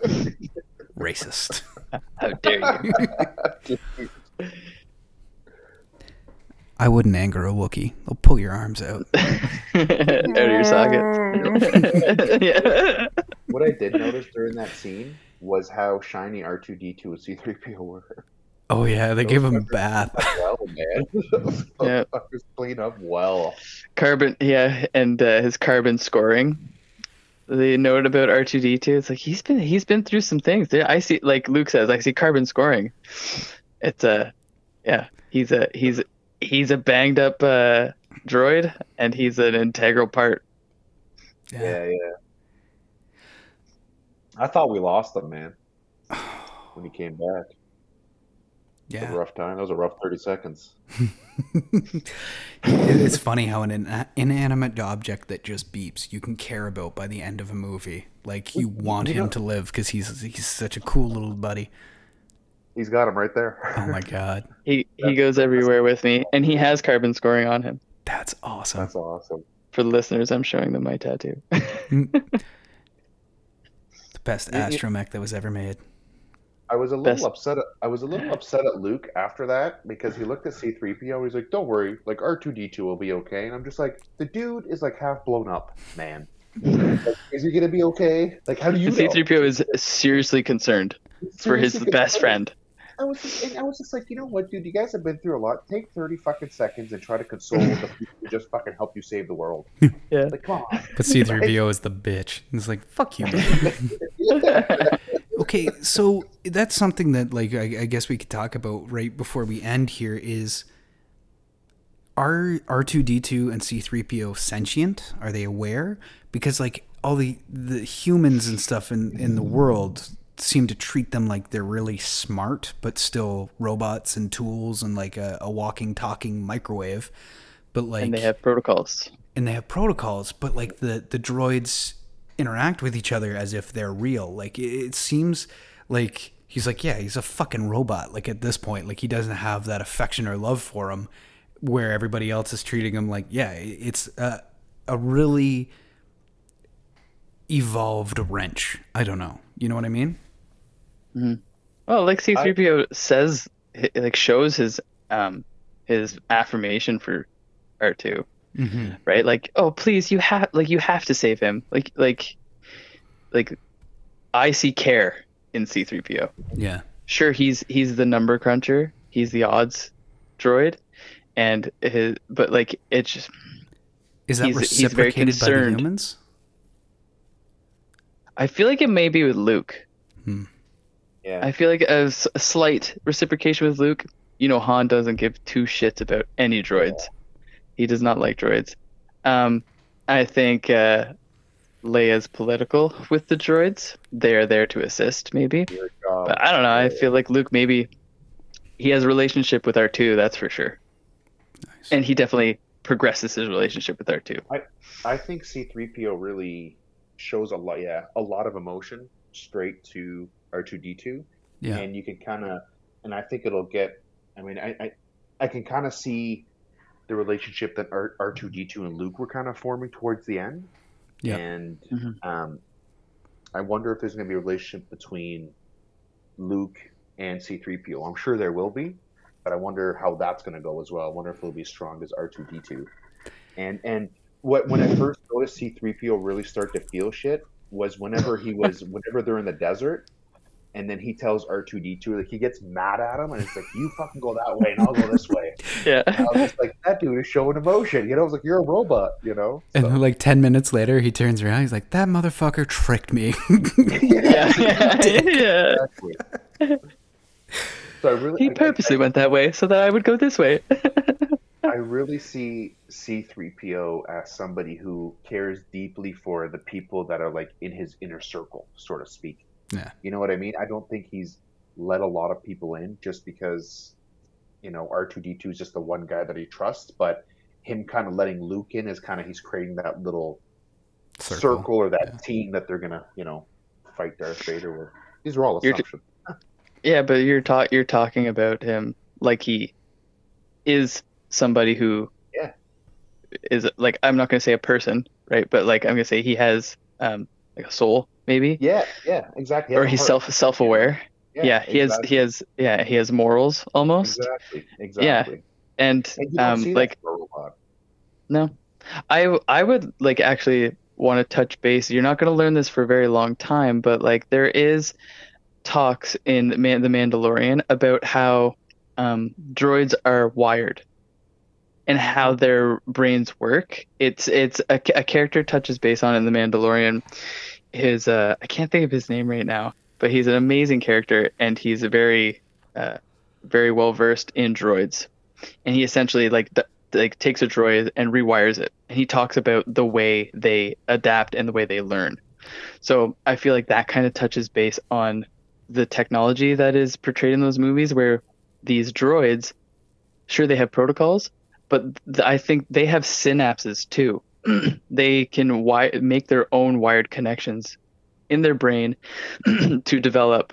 Racist. How dare you? I wouldn't anger a Wookiee. They'll pull your arms out. Out of your socket. yeah. What I did notice during that scene was how shiny R two D two and C three PO were. Oh yeah, they gave him a bath. Well, man. Yeah. Clean up well. Carbon, yeah, and uh, his carbon scoring. The note about R two D two. It's like he's been he's been through some things. I see, like Luke says, I see carbon scoring. It's a, yeah, he's a he's he's a banged up uh, droid, and he's an integral part. Yeah, yeah. I thought we lost him, man. When he came back. It was a Yeah. rough time. That was a rough 30 seconds. It's funny how an ina- inanimate object that just beeps you can care about by the end of a movie. Like you want him to live because he's he's such a cool little buddy. He's got him right there. Oh my god, He he goes everywhere with me, and he has carbon scoring on him. that's awesome. That's awesome. For the listeners, I'm showing them my tattoo. Mm. The best You- you- astromech that was ever made. I was a little Best- upset. At, I was a little upset at Luke after that because he looked at C-3PO. He's like, "Don't worry, like R2D2 will be okay." And I'm just like, "The dude is like half blown up, man. Like, is he gonna be okay? Like, how do you? C3PO is seriously concerned for his Seriously, best friend. I was just, and I was just like, you know what, dude? You guys have been through a lot. Take thirty fucking seconds and try to console the people who just fucking help you save the world. Yeah. Like, come on. But C3PO is the bitch. He's like, fuck you, okay, so that's something that, like, I, I guess we could talk about right before we end here is are R2D2 and C3PO sentient? Are they aware? Because, like, all the, the humans and stuff in, in the world seem to treat them like they're really smart, but still robots and tools and, like, a, a walking, talking microwave. But, like, and they have protocols. and they have protocols, but like the the droids interact with each other as if they're real. Like it, it seems like he's like, yeah, he's a fucking robot. Like at this point, like he doesn't have that affection or love for him, where everybody else is treating him like, yeah, it's a a really evolved wrench. I don't know. You know what I mean? Well, like C3PO says, like shows his um his affirmation for R2, Mm-hmm. right? Like, oh please, you have like you have to save him. Like like like I see care in C3PO. Yeah. Sure, he's he's the number cruncher. He's the odds droid, and his but like it's just Is that He's- he's very reciprocated by the concerned. humans? I feel like it may be with Luke. Yeah. I feel like as a slight reciprocation with Luke. You know, Han doesn't give two shits about any droids. He does not like droids. Um, I think uh, Leia's political with the droids. They are there to assist, maybe. But I don't know. I feel like Luke maybe he has a relationship with R2. That's for sure. Nice. And he definitely progresses his relationship with R2. I, I think C3PO really shows a lot, yeah, a lot of emotion straight to R2D2, yeah. and you can kind of, and I think it'll get. I mean, I I, I can kind of see the relationship that R, R2D2 and Luke were kind of forming towards the end, Yeah. and Mhm. um, I wonder if there's going to be a relationship between Luke and C3PO. I'm sure there will be, but I wonder how that's going to go as well. I wonder if it'll be as strong as R2D2. And and what when I first noticed C3PO really start to feel shit was whenever he was whenever they're in the desert and then he tells R2D2 like he gets mad at him and it's like you fucking go that way and I'll go this way. Yeah. And I was just like that dude is showing emotion. You know, I was like you're a robot. You know. And So- then, like 10 minutes later, he turns around. He's like, that motherfucker tricked me. Yeah. yeah. Exactly. So I really, He I- I- purposely went that way so that I would go this way. I really see C3PO as somebody who cares deeply for the people that are like in his inner circle, sort of speak. Yeah. You know what I mean? I don't think he's let a lot of people in just because, you know, R2D2 is just the one guy that he trusts, but him kind of letting Luke in is kind of he's creating that little circle, or that yeah. team that they're gonna, you know, fight Darth Vader with. These are all You're t- assumptions. Yeah, but you're ta- you're talking about him like he is somebody who Yeah. is like I'm not gonna say a person, right? But like I'm gonna say he has um like a soul maybe, yeah, yeah, exactly. He or he's self self aware. Yeah, he has he has yeah he has morals almost, Exactly. Exactly. and And um like for a robot. No, I I would like actually want to touch base. You're not going to learn this for a very long time, but like there is talks in Man- the Mandalorian about how um, droids are wired and how their brains work. It's it's a, a character touches base on it in the Mandalorian. His uh I can't think of his name right now, but he's an amazing character and he's a very uh, very well versed in droids. And he essentially like like takes a droid and rewires it. And he talks about the way they adapt and the way they learn. So I feel like that kind of touches base on the technology that is portrayed in those movies where these droids sure they have protocols but th- i think they have synapses too they can wi- make their own wired connections in their brain to develop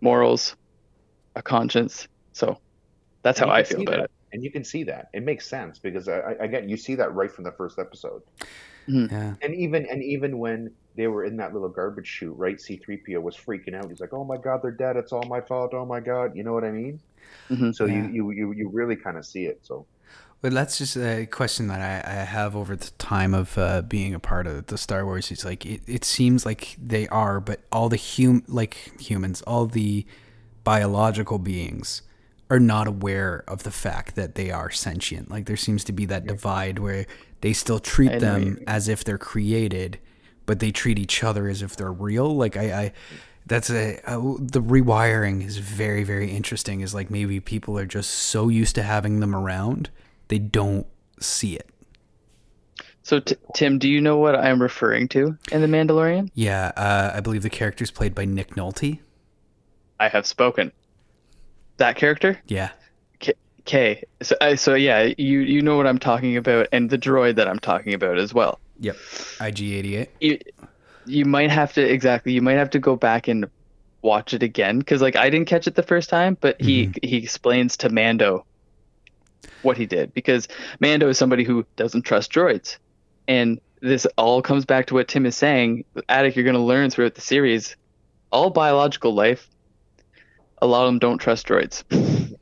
morals a conscience so that's And how i feel about that. it And you can see that. It makes sense because I, I- again, you see that right from the first episode. Yeah. And even and even when they were in that little garbage chute, right? C3PO was freaking out. He's like, "Oh my god, they're dead. It's all my fault. Oh my god." You know what I mean? Mhm. So Yeah. you, you you you really kind of see it. So But that's just a question that I, I have over the time of uh, being a part of the Star Wars. It's like it, it seems like they are, but all the hum like humans, all the biological beings are not aware of the fact that they are sentient. Like there seems to be that divide where they still treat I know what you them as if they're created, but they treat each other as if they're real. Like I, I that's a, uh the rewiring is very very interesting. Is like maybe people are just so used to having them around, they don't see it. so t- tim do you know what i'm referring to in the mandalorian? Yeah, uh, I believe the character's played by Nick Nolte. i have spoken. That character? Yeah, okay so, uh, so yeah you you know what i'm talking about and the droid that i'm talking about as well. Yep, IG88. you you might have to exactly you might have to go back and watch it again because like I didn't catch it the first time, but he he explains to Mando what he did because Mando is somebody who doesn't trust droids, and this all comes back to what Tim is saying. Attic, you're going to learn throughout the series, all biological life, a lot of them don't trust droids.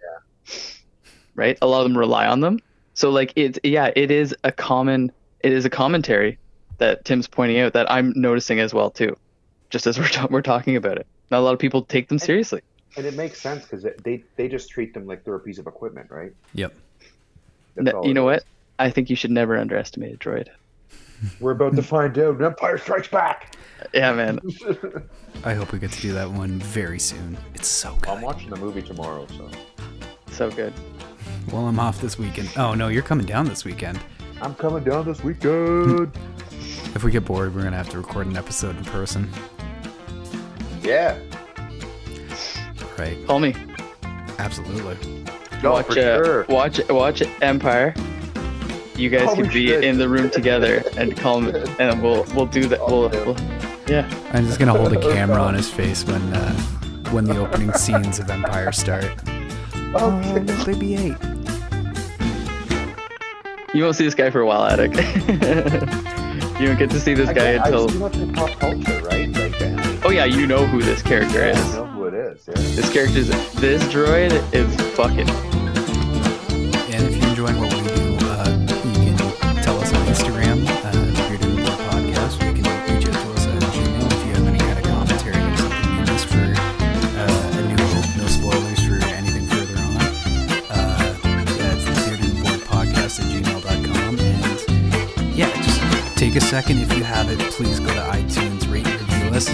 Right, a lot of them rely on them. So like it's yeah, it is a common it is a commentary that Tim's pointing out that I'm noticing as well too, just as we're ta- we're talking about it. Not a lot of people take them seriously. and it makes sense because they they just treat them like they're a piece of equipment, right? Yep. N- all you know is. what? I think you should never underestimate a droid. We're about to find out. Empire Strikes Back. Yeah, man. I hope we get to do that one very soon. It's so good. I'm watching the movie tomorrow, so So good. Well, I'm off this weekend. Oh no, you're coming down this weekend. I'm coming down this weekend. If we get bored, we're gonna have to record an episode in person. yeah. Right? Call me. Absolutely. No, watch, for uh, sure. watch, watch Empire. You guys Oh, can be should. in the room together and call me, and we'll we'll do that. We'll, we'll yeah. I'm just gonna hold a camera on his face when uh, when the opening scenes of Empire start. Oh, little baby eight. You won't see this guy for a while, Attic. you don't get to see this guy Again, until. I've seen it in pop culture, right? Like, uh, Oh yeah, you know who this character I is. know who it is. Yeah. This character's this droid is fucking. And if you're enjoying what we do, uh, you can tell us on Instagram, uh, Bearded and Board Podcast. You can reach out to us at Gmail if you have any kind of commentary or something you missed for uh, a new hope, no spoilers for anything further on. Uh, that's the and Board Podcast at gmail.com. And yeah, just take a second if you have it. Please go to iTunes, rate review us,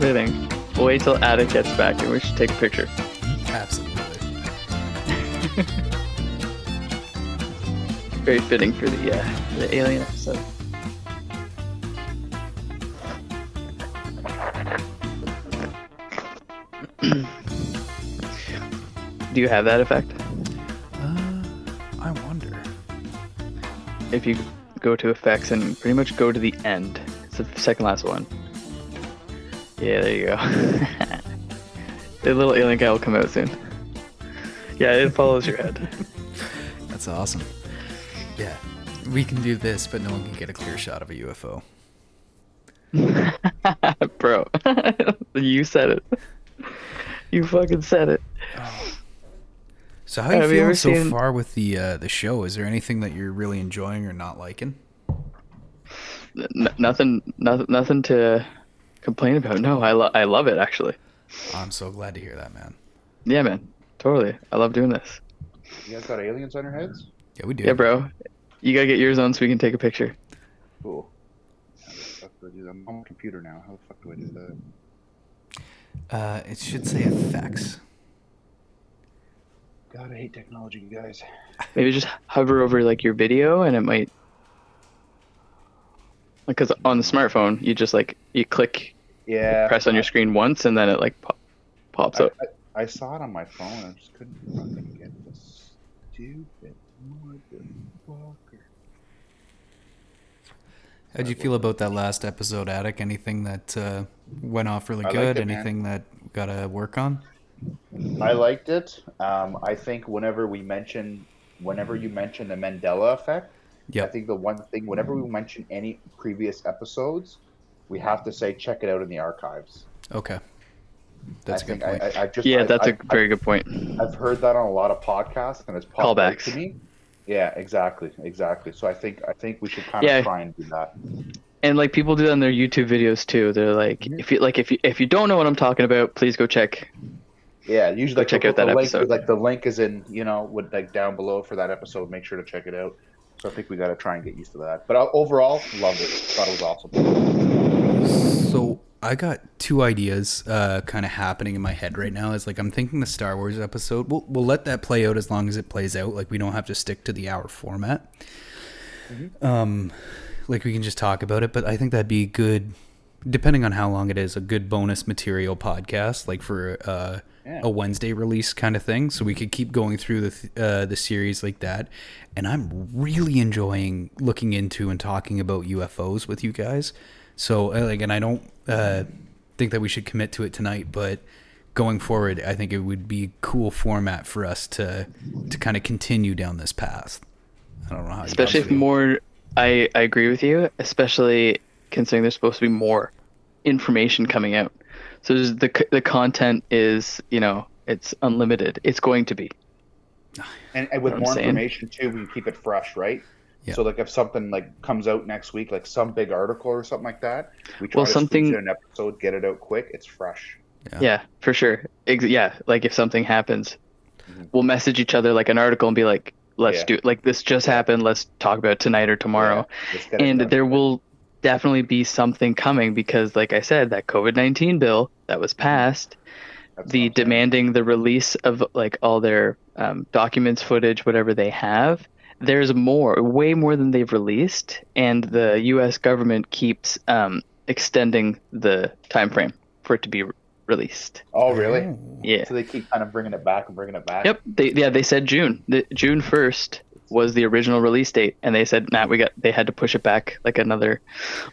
We'll wait till Attic gets back and we should take a picture. Absolutely. Very fitting for the uh, the alien episode. Do you have that effect? Uh, I wonder. If you go to effects and pretty much go to the end, it's the second last one. Yeah, there you go. the little alien guy will come out soon. Yeah, it follows your head. That's awesome. Yeah. We can do this, but no one can get a clear shot of a UFO. Bro, you said it. You fucking said it. So how are you Have feeling so seen- far with the uh, the show? Is there anything that you're really enjoying or not liking? N- nothing, nothing, nothing to complain about. No, I, lo- I love it actually. I'm so glad to hear that, man. Yeah, man, totally. I love doing this. You guys got aliens on your heads? Yeah, we do. Yeah, bro. You gotta get yours on so we can take a picture. Cool. How the fuck do I do that? I'm on my computer now. How the fuck do I do that? Uh, it should say effects. God, I hate technology, you guys. Maybe just hover over like your video and it might. Because on the smartphone, you just like you click, Yeah. press on your screen once, and then it like pop- pops I, up. I, I saw it on my phone. I just couldn't fucking get this stupid motherfucker. How'd you feel about that last episode, Attic? Anything that uh, went off really I good? it, man. Anything that gotta work on? I liked it. Um, I think whenever we mention, whenever you mention the Mandela effect, I think the one thing, whenever we mention any previous episodes, we have to say check it out in the archives. Okay. That's I a good point. I, I, I just Yeah, I- that's I- a very good point. I've heard that on a lot of podcasts, and it's popped out Callbacks. to me. Yeah, exactly, exactly. So I think I think we should kind Yeah. of try and do that. And like people do that in their YouTube videos too. They're like, Mhm. if you like, if you if you don't know what I'm talking about, please go check. Yeah, usually Go like, check the, out that the link, episode. Like the link is in, you know, with like down below for that episode. Make sure to check it out. So I think we got to try and get used to that. But uh, overall, loved it. Thought it was awesome. So I got two ideas uh, kind of happening in my head right now. Is like I'm thinking the Star Wars episode. We'll we'll let that play out as long as it plays out. Like we don't have to stick to the hour format. Um, like we can just talk about it. But I think that'd be good depending on how long it is, a good bonus material podcast, like for uh, Yeah. a Wednesday release kind of thing. So we could keep going through the th- uh, the series like that. And I'm really enjoying looking into and talking about UFOs with you guys. So uh, like, and I don't uh, think that we should commit to it tonight, but going forward, I think it would be a cool format for us to to kind of continue down this path. I don't know how, especially if more I, I agree with you especially considering there's supposed to be more information coming out so the the content is you know it's unlimited it's going to be And, and with I'm more saying. information too, we keep it fresh, right? Yeah. So like if something like comes out next week, like some big article or something like that, we try Well, to something- an episode, get it out quick. It's fresh. Yeah. yeah, for sure Ex- yeah like if something happens Mhm. we'll message each other like an article and be like let's Yeah. do like this just happened let's talk about it tonight or tomorrow Yeah, let's get it and there will definitely be something coming because like i said that covid-19 bill that was passed That's the what demanding the release of like all their um, documents footage whatever they have there's more way more than they've released and the us government keeps um, extending the time frame for it to be re- released. Oh, really? yeah. So they keep kind of bringing it back and bringing it back. yep. They, yeah they said june the, june 1st was the original release date and they said nah we got they had to push it back like another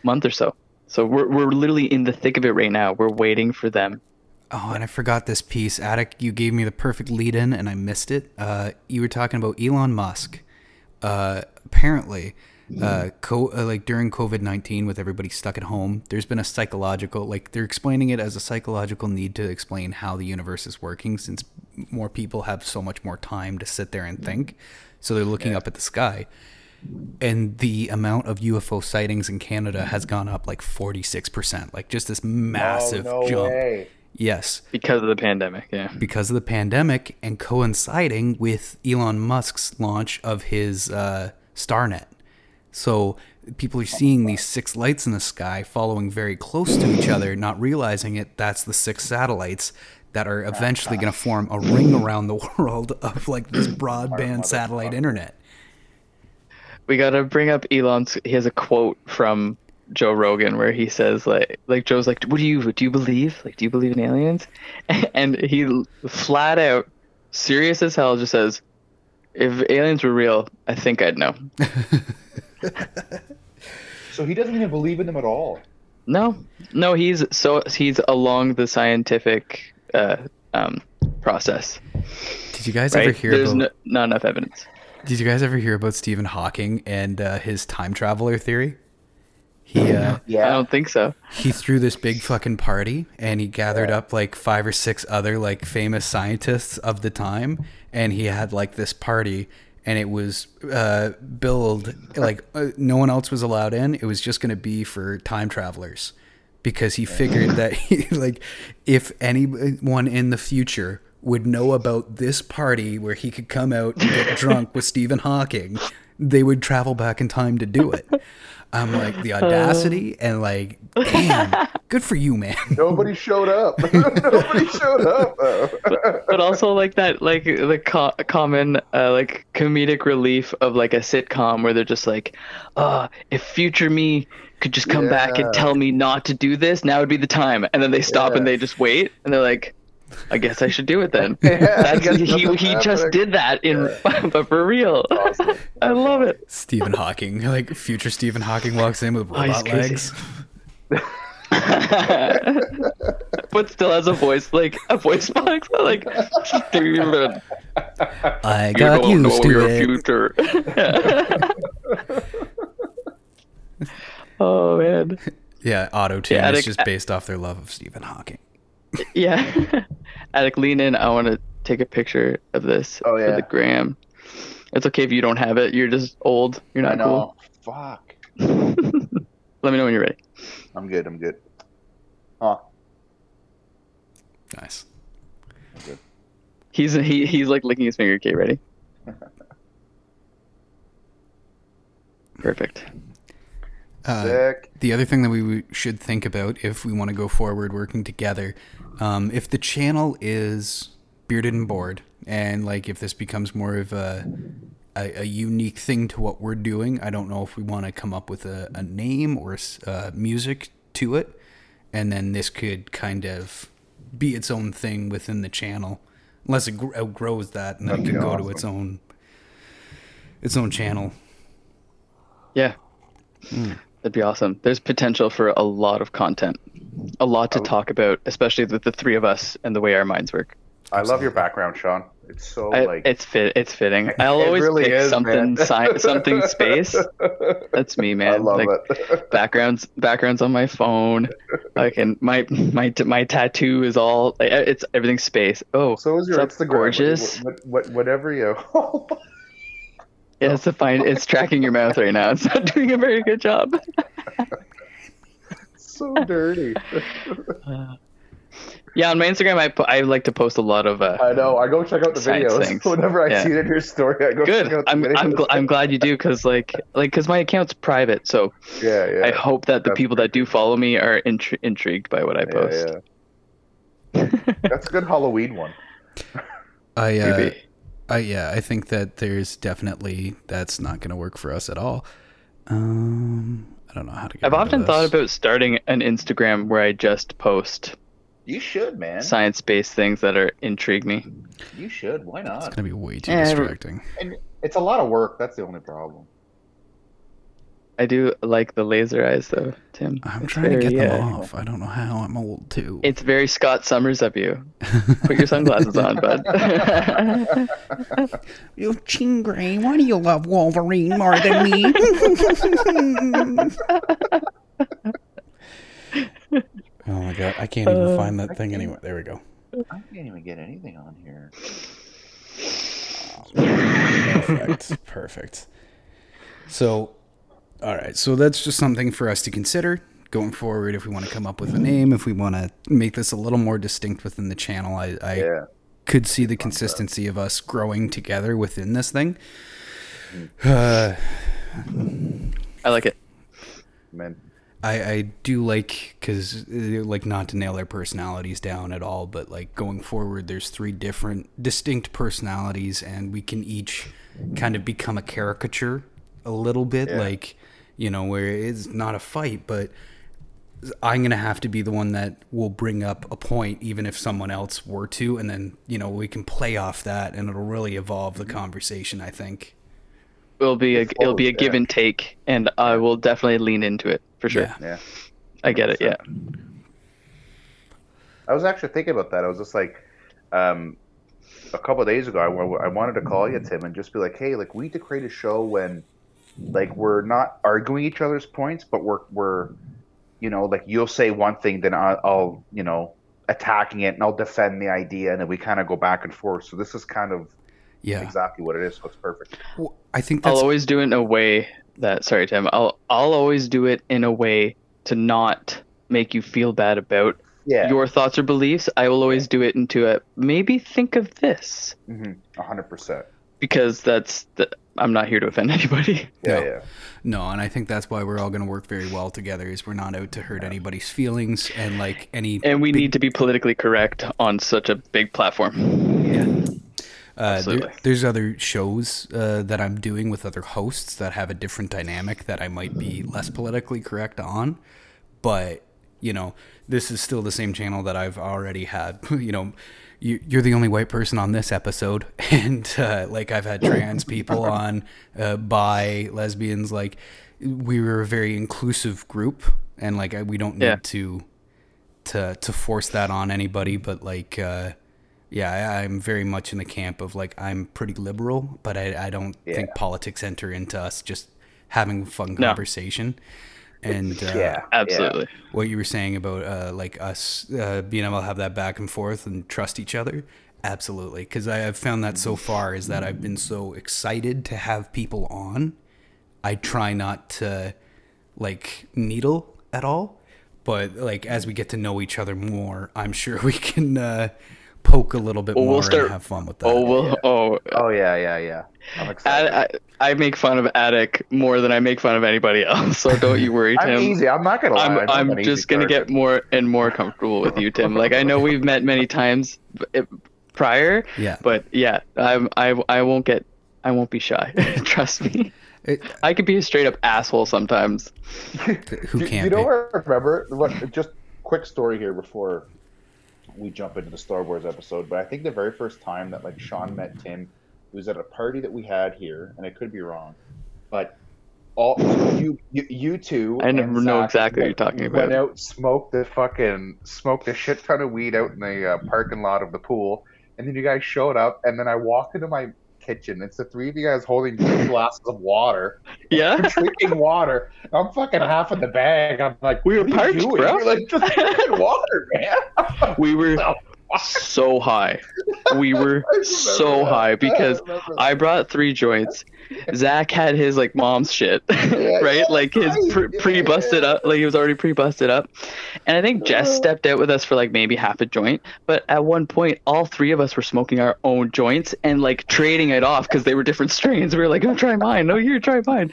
month or so so we're, we're literally in the thick of it right now we're waiting for them Oh, and I forgot this piece. Attic, you gave me the perfect lead in and I missed it. Uh, you were talking about Elon Musk. Uh, apparently, uh, co- uh, like during COVID 19, with everybody stuck at home, there's been a psychological, like they're explaining it as a psychological need to explain how the universe is working since more people have so much more time to sit there and think. So they're looking up at the sky. And the amount of UFO sightings in Canada has gone up like 46%, like just this massive oh, no jump. way. Yes because of the pandemic yeah because of the pandemic and coinciding with Elon Musk's launch of his uh, StarNet. So people are seeing these six lights in the sky following very close to each other, not realizing it. That's the six satellites that are eventually going to form a ring around the world of like this broadband satellite internet. we gotta bring up Elon's. He has a quote from Joe Rogan where he says like, like Joe's like, "What do you do? You believe? Like, do you believe in aliens?" And he flat out, serious as hell, just says, "If aliens were real, I think I'd know." So he doesn't even believe in them at all. No, no, he's so he's along the scientific uh, um, process. Did you guys Right? ever hear There's about? no, not enough evidence. Did you guys ever hear about Stephen Hawking and uh, his time traveler theory? He uh, yeah, I don't think so. he threw this big fucking party and he gathered up like five or six other like famous scientists of the time and he had like this party and it was uh billed like uh, no one else was allowed in it was just going to be for time travelers because he figured that he, like if anyone in the future would know about this party where he could come out and get drunk with Stephen Hawking they would travel back in time to do it I'm like the audacity and like, damn, good for you, man. Nobody showed up. Nobody showed up. though. but also like that like the co- common uh, like comedic relief of like a sitcom where they're just like uh if future me could just come back and tell me not to do this now would be the time and then they stop and they just wait and they're like i guess i should do it then Yeah, I That's, he, nothing's he just did that in but for real Awesome. i love it Stephen Hawking, like future Stephen Hawking walks in with Oh, robot crazy. legs. but still has a voice like a voice box like I You got don't used know to your it. future. Oh man. Yeah, auto tune Yeah, is just based off their love of Stephen Hawking. Yeah. Attic, lean in. I want to take a picture of this Oh, for the gram. It's okay if you don't have it. You're just old. You're I not know. Fuck. Let me know when you're ready. I'm good. I'm good. Huh. Nice. He's he, he's like licking his finger. Okay, ready? Perfect. Uh, Sick. the other thing that we should think about if we want to go forward working together, um, if the channel is bearded and bored, and like if this becomes more of a, a, a unique thing to what we're doing, I don't know if we want to come up with a, a name or s- uh, music to it. and then this could kind of be its own thing within the channel, unless it gr- outgrows that, and then That'd it be can go to its own its own channel. Yeah. Hmm. That'd be awesome. There's potential for a lot of content, a lot Oh. to talk about, especially with the three of us and the way our minds work. I love your background, Sean. It's so I, like it's fit. It's fitting. I'll always really pick is, something, sci- something space. That's me, man. I love like, it. backgrounds backgrounds on my phone i can my my my tattoo is all like, it's everything space oh so is your Instagram gorgeous? What, what, whatever you. Oh yeah, it's a fine it's tracking your mouth right now it's not doing a very good job so dirty. yeah on my instagram i, I like to post a lot of uh I know. I go check out the videos things. whenever I Yeah. see it in your story. I go good check out the i'm videos. I'm, gl- I'm glad you do because like like because my account's private so yeah, yeah. i hope that the That's people that do follow me are intri- intrigued by what i yeah, post yeah. That's a good Halloween one. I uh, Maybe. I yeah, I think that there's definitely that's not going to work for us at all. Um, I don't know how to. Get i've often this. thought about starting an instagram where i just post You should, man. science-based things that are intrigue me You should. Why not? It's going to be way too Yeah, distracting. And it's a lot of work. That's the only problem. I do like the laser eyes though, Tim. I'm It's trying to get them uh, off. I don't know how. I'm old too. It's very Scott Summers of you. Put your sunglasses on, bud. You Jean Grey, why do you love Wolverine more than me? oh my god, I can't even find that thing anywhere. There we go. I can't even get anything on here. Perfect. Perfect. So, all right. So that's just something for us to consider going forward. If we want to come up with a name, if we want to make this a little more distinct within the channel, I, I Yeah. could see the consistency of us growing together within this thing. Uh, I like it. Man. I, I do like because like not to nail their personalities down at all, but like going forward, there's three different distinct personalities, and we can each kind of become a caricature a little bit, Yeah. like you know where it's not a fight, but I'm gonna have to be the one that will bring up a point, even if someone else were to, and then you know we can play off that, and it'll really evolve the conversation. I think. It'll be a It's it'll be a forward, give and take, and I will definitely lean into it for sure. Yeah. Yeah. I get it. Yeah. I was actually thinking about that. I was just like, um, a couple of days ago, I, I wanted to call you, Tim, and just be like, hey, like we need to create a show when, like, we're not arguing each other's points, but we're we're, you know, like you'll say one thing, then I'll, I'll you know, attacking it, and I'll defend the idea, and then we kind of go back and forth. So this is kind of Yeah, exactly what it is. So it's perfect. Well, I think I'll always do it in a way that sorry, Tim. I'll I'll always do it in a way to not make you feel bad about Yeah. your thoughts or beliefs. I will always do it into a maybe think of this Mm-hmm. A hundred percent. Because that's the, I'm not here to offend anybody. Yeah, No. yeah. No, and I think that's why we're all going to work very well together. Is we're not out to hurt anybody's feelings and like any. And we need to be politically correct on such a big platform. Uh, there, absolutely. there's other shows uh, that I'm doing with other hosts that have a different dynamic that I might be less politically correct on, but you know, this is still the same channel that I've already had. You know, you, you're the only white person on this episode, and uh, like I've had trans people on, uh, bi, lesbians. Like we were a very inclusive group, and like I, we don't need Yeah. to to to force that on anybody but like uh yeah I, i'm very much in the camp of like i'm pretty liberal but i, I don't think politics enter into us just having a fun No. conversation and uh, Yeah. Absolutely. what you were saying about uh, like us uh, being able to have that back and forth and trust each other absolutely because i've found that so far is that i've been so excited to have people on i try not to like needle at all but like as we get to know each other more i'm sure we can uh, poke a little bit oh, Well, more we'll start- and have fun with oh, that Oh well. Oh, Oh yeah, yeah, yeah. I'm excited. Ad, I, I make fun of Attic more than I make fun of anybody else. So don't you worry, I'm Tim. easy. I'm not gonna lie. I'm I'm, I'm just gonna target. get more and more comfortable with you, Tim. Like I know we've met many times eh, prior, yeah but yeah, I'm I I won't get I won't be shy. Trust me. It- I could be a straight up asshole sometimes. who can't you know be I remember? What just quick story here before we jump into the Star Wars episode, but I think the very first time that like Sean met Tim, it was at a party that we had here, and I could be wrong, but all you you, you two. I and never know exactly what you're talking Went about. out, smoked the fucking smoked a shit ton of weed out in the uh, parking lot of the pool, and then you guys showed up, and then I walked into my kitchen. It's the three of you guys holding two glasses of water, Yeah. drinking water. I'm fucking half in the bag. I'm like, We were parched, bro. You're like, just drinking water, man. We were so high. We were so that. high because I I brought three joints. Zach had his like mom's shit, right? Like his pre- yeah, pre-busted yeah. up, like he was already pre-busted up. And I think Jess stepped out with us for like maybe half a joint. But at one point, all three of us were smoking our own joints and like trading it off because they were different strains. We were like, "Oh, try mine. Oh, no, you try mine."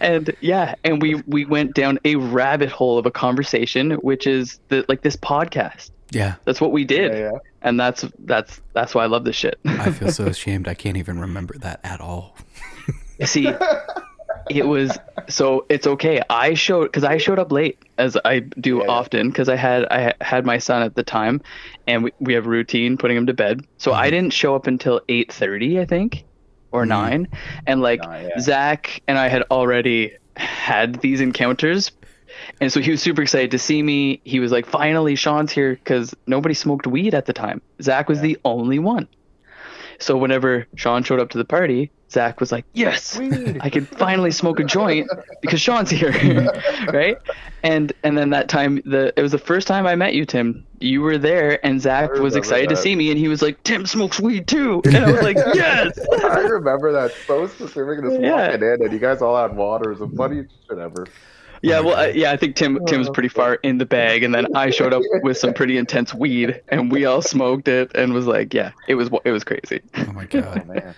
And yeah, and we we went down a rabbit hole of a conversation, which is the like this podcast. Yeah, That's what we did, Yeah, yeah. and that's that's that's why I love this shit. I feel so ashamed. I can't even remember that at all. See, it was so it's okay. I showed because I showed up late as I do Yeah, often because I had I had my son at the time, and we, we have routine putting him to bed. So Mm-hmm. I didn't show up until eight thirty, I think, or Mhm. nine, and like Nine, yeah. Zach and I had already had these encounters. And so he was super excited to see me. He was like, finally, Sean's here because nobody smoked weed at the time. Zach was Yeah. the only one. So whenever Sean showed up to the party, Zach was like, yes, Weed. I can finally smoke a joint because Sean's here, right? And and then that time, the it was the first time I met you, Tim. You were there, and Zach was remember excited to see me, and he was like, "Tim smokes weed too," and I was like, "Yes." I remember that so specific. Just Yeah. walking in, and you guys all had water. It was the funniest shit ever. Yeah, well, I, yeah, I think Tim Tim was oh, pretty far in the bag, and then I showed up with some pretty intense weed, and we all smoked it, and was like, yeah, it was it was crazy. Oh my god. Oh man.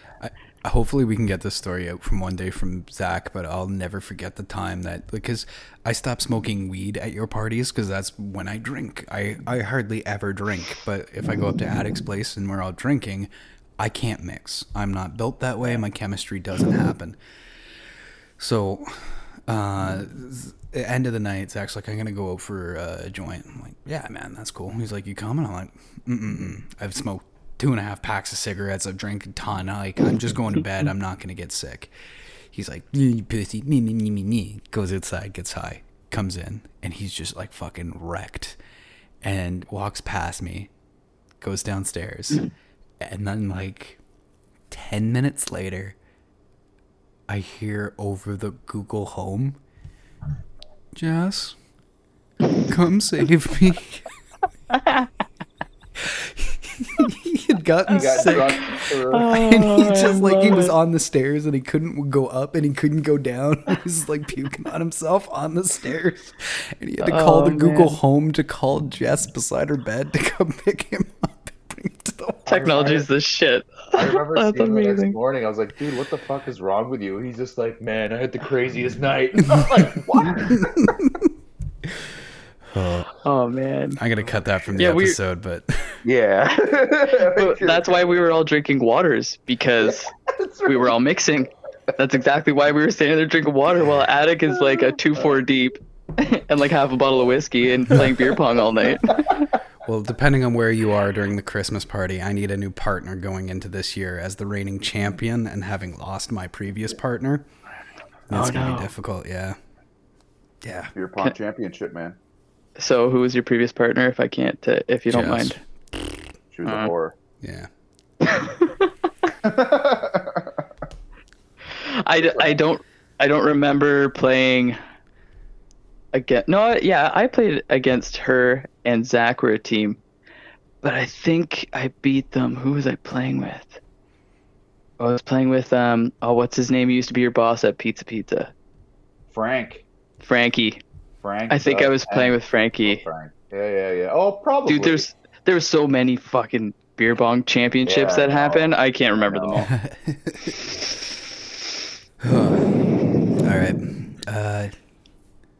Hopefully we can get this story out from one day from Zach, but I'll never forget the time that because I stopped smoking weed at your parties because that's when I drink. I I hardly ever drink, but if I go up to Attic's place and we're all drinking, I can't mix. I'm not built that way. My chemistry doesn't happen. So, uh, end of the night, Zach's like, I'm gonna go out for a joint. I'm like, yeah, man, that's cool. He's like, you coming? I'm like, mm-mm-mm. I've smoked two and a half packs of cigarettes. I've drank a ton. Like, I'm just going to bed. I'm not gonna get sick. He's like, you pussy, me, me, me, me, me. Goes outside, gets high, comes in, and he's just like fucking wrecked, and walks past me, goes downstairs, and then like ten minutes later, I hear over the Google Home, Jess, come save me. he had gotten Got sick. drunk for- and he Oh, just I like he was it. on the stairs and he couldn't go up and he couldn't go down. He was like puking on himself on the stairs. And he had to call Oh, the Google. Home to call Jess beside her bed to come pick him up and bring him to the wall. Technology is the shit. I remember That's seeing him the next morning. I was like, dude, what the fuck is wrong with you? He's just like, man, I had the craziest night. I'm like, what? Oh man. I'm gonna cut that from the Yeah, we- episode, but yeah. But that's why we were all drinking waters because we were all mixing. That's exactly why we were standing there drinking water while Attic is like a two four deep and like half a bottle of whiskey and playing beer pong all night. well, depending on where you are during the Christmas party, I need a new partner going into this year as the reigning champion and having lost my previous partner. That's Oh, gonna be difficult. Yeah. Yeah. Beer pong championship, man. So who was your previous partner? If I can't, uh, if you don't Jess. mind. She was a Uh. whore. Yeah. I, I don't I don't remember playing again. No, yeah, I played against her and Zach were a team, but I think I beat them. Who was I playing with? I was playing with um. Oh, what's his name? He used to be your boss at Pizza Pizza. Frank. Frankie. Frank. I think I was playing with Frankie. Frank. Yeah, yeah, yeah. Oh, probably. Dude, there's there was so many fucking beer bong championships Yeah, that I know. happened. I can't remember them all. All right. Uh,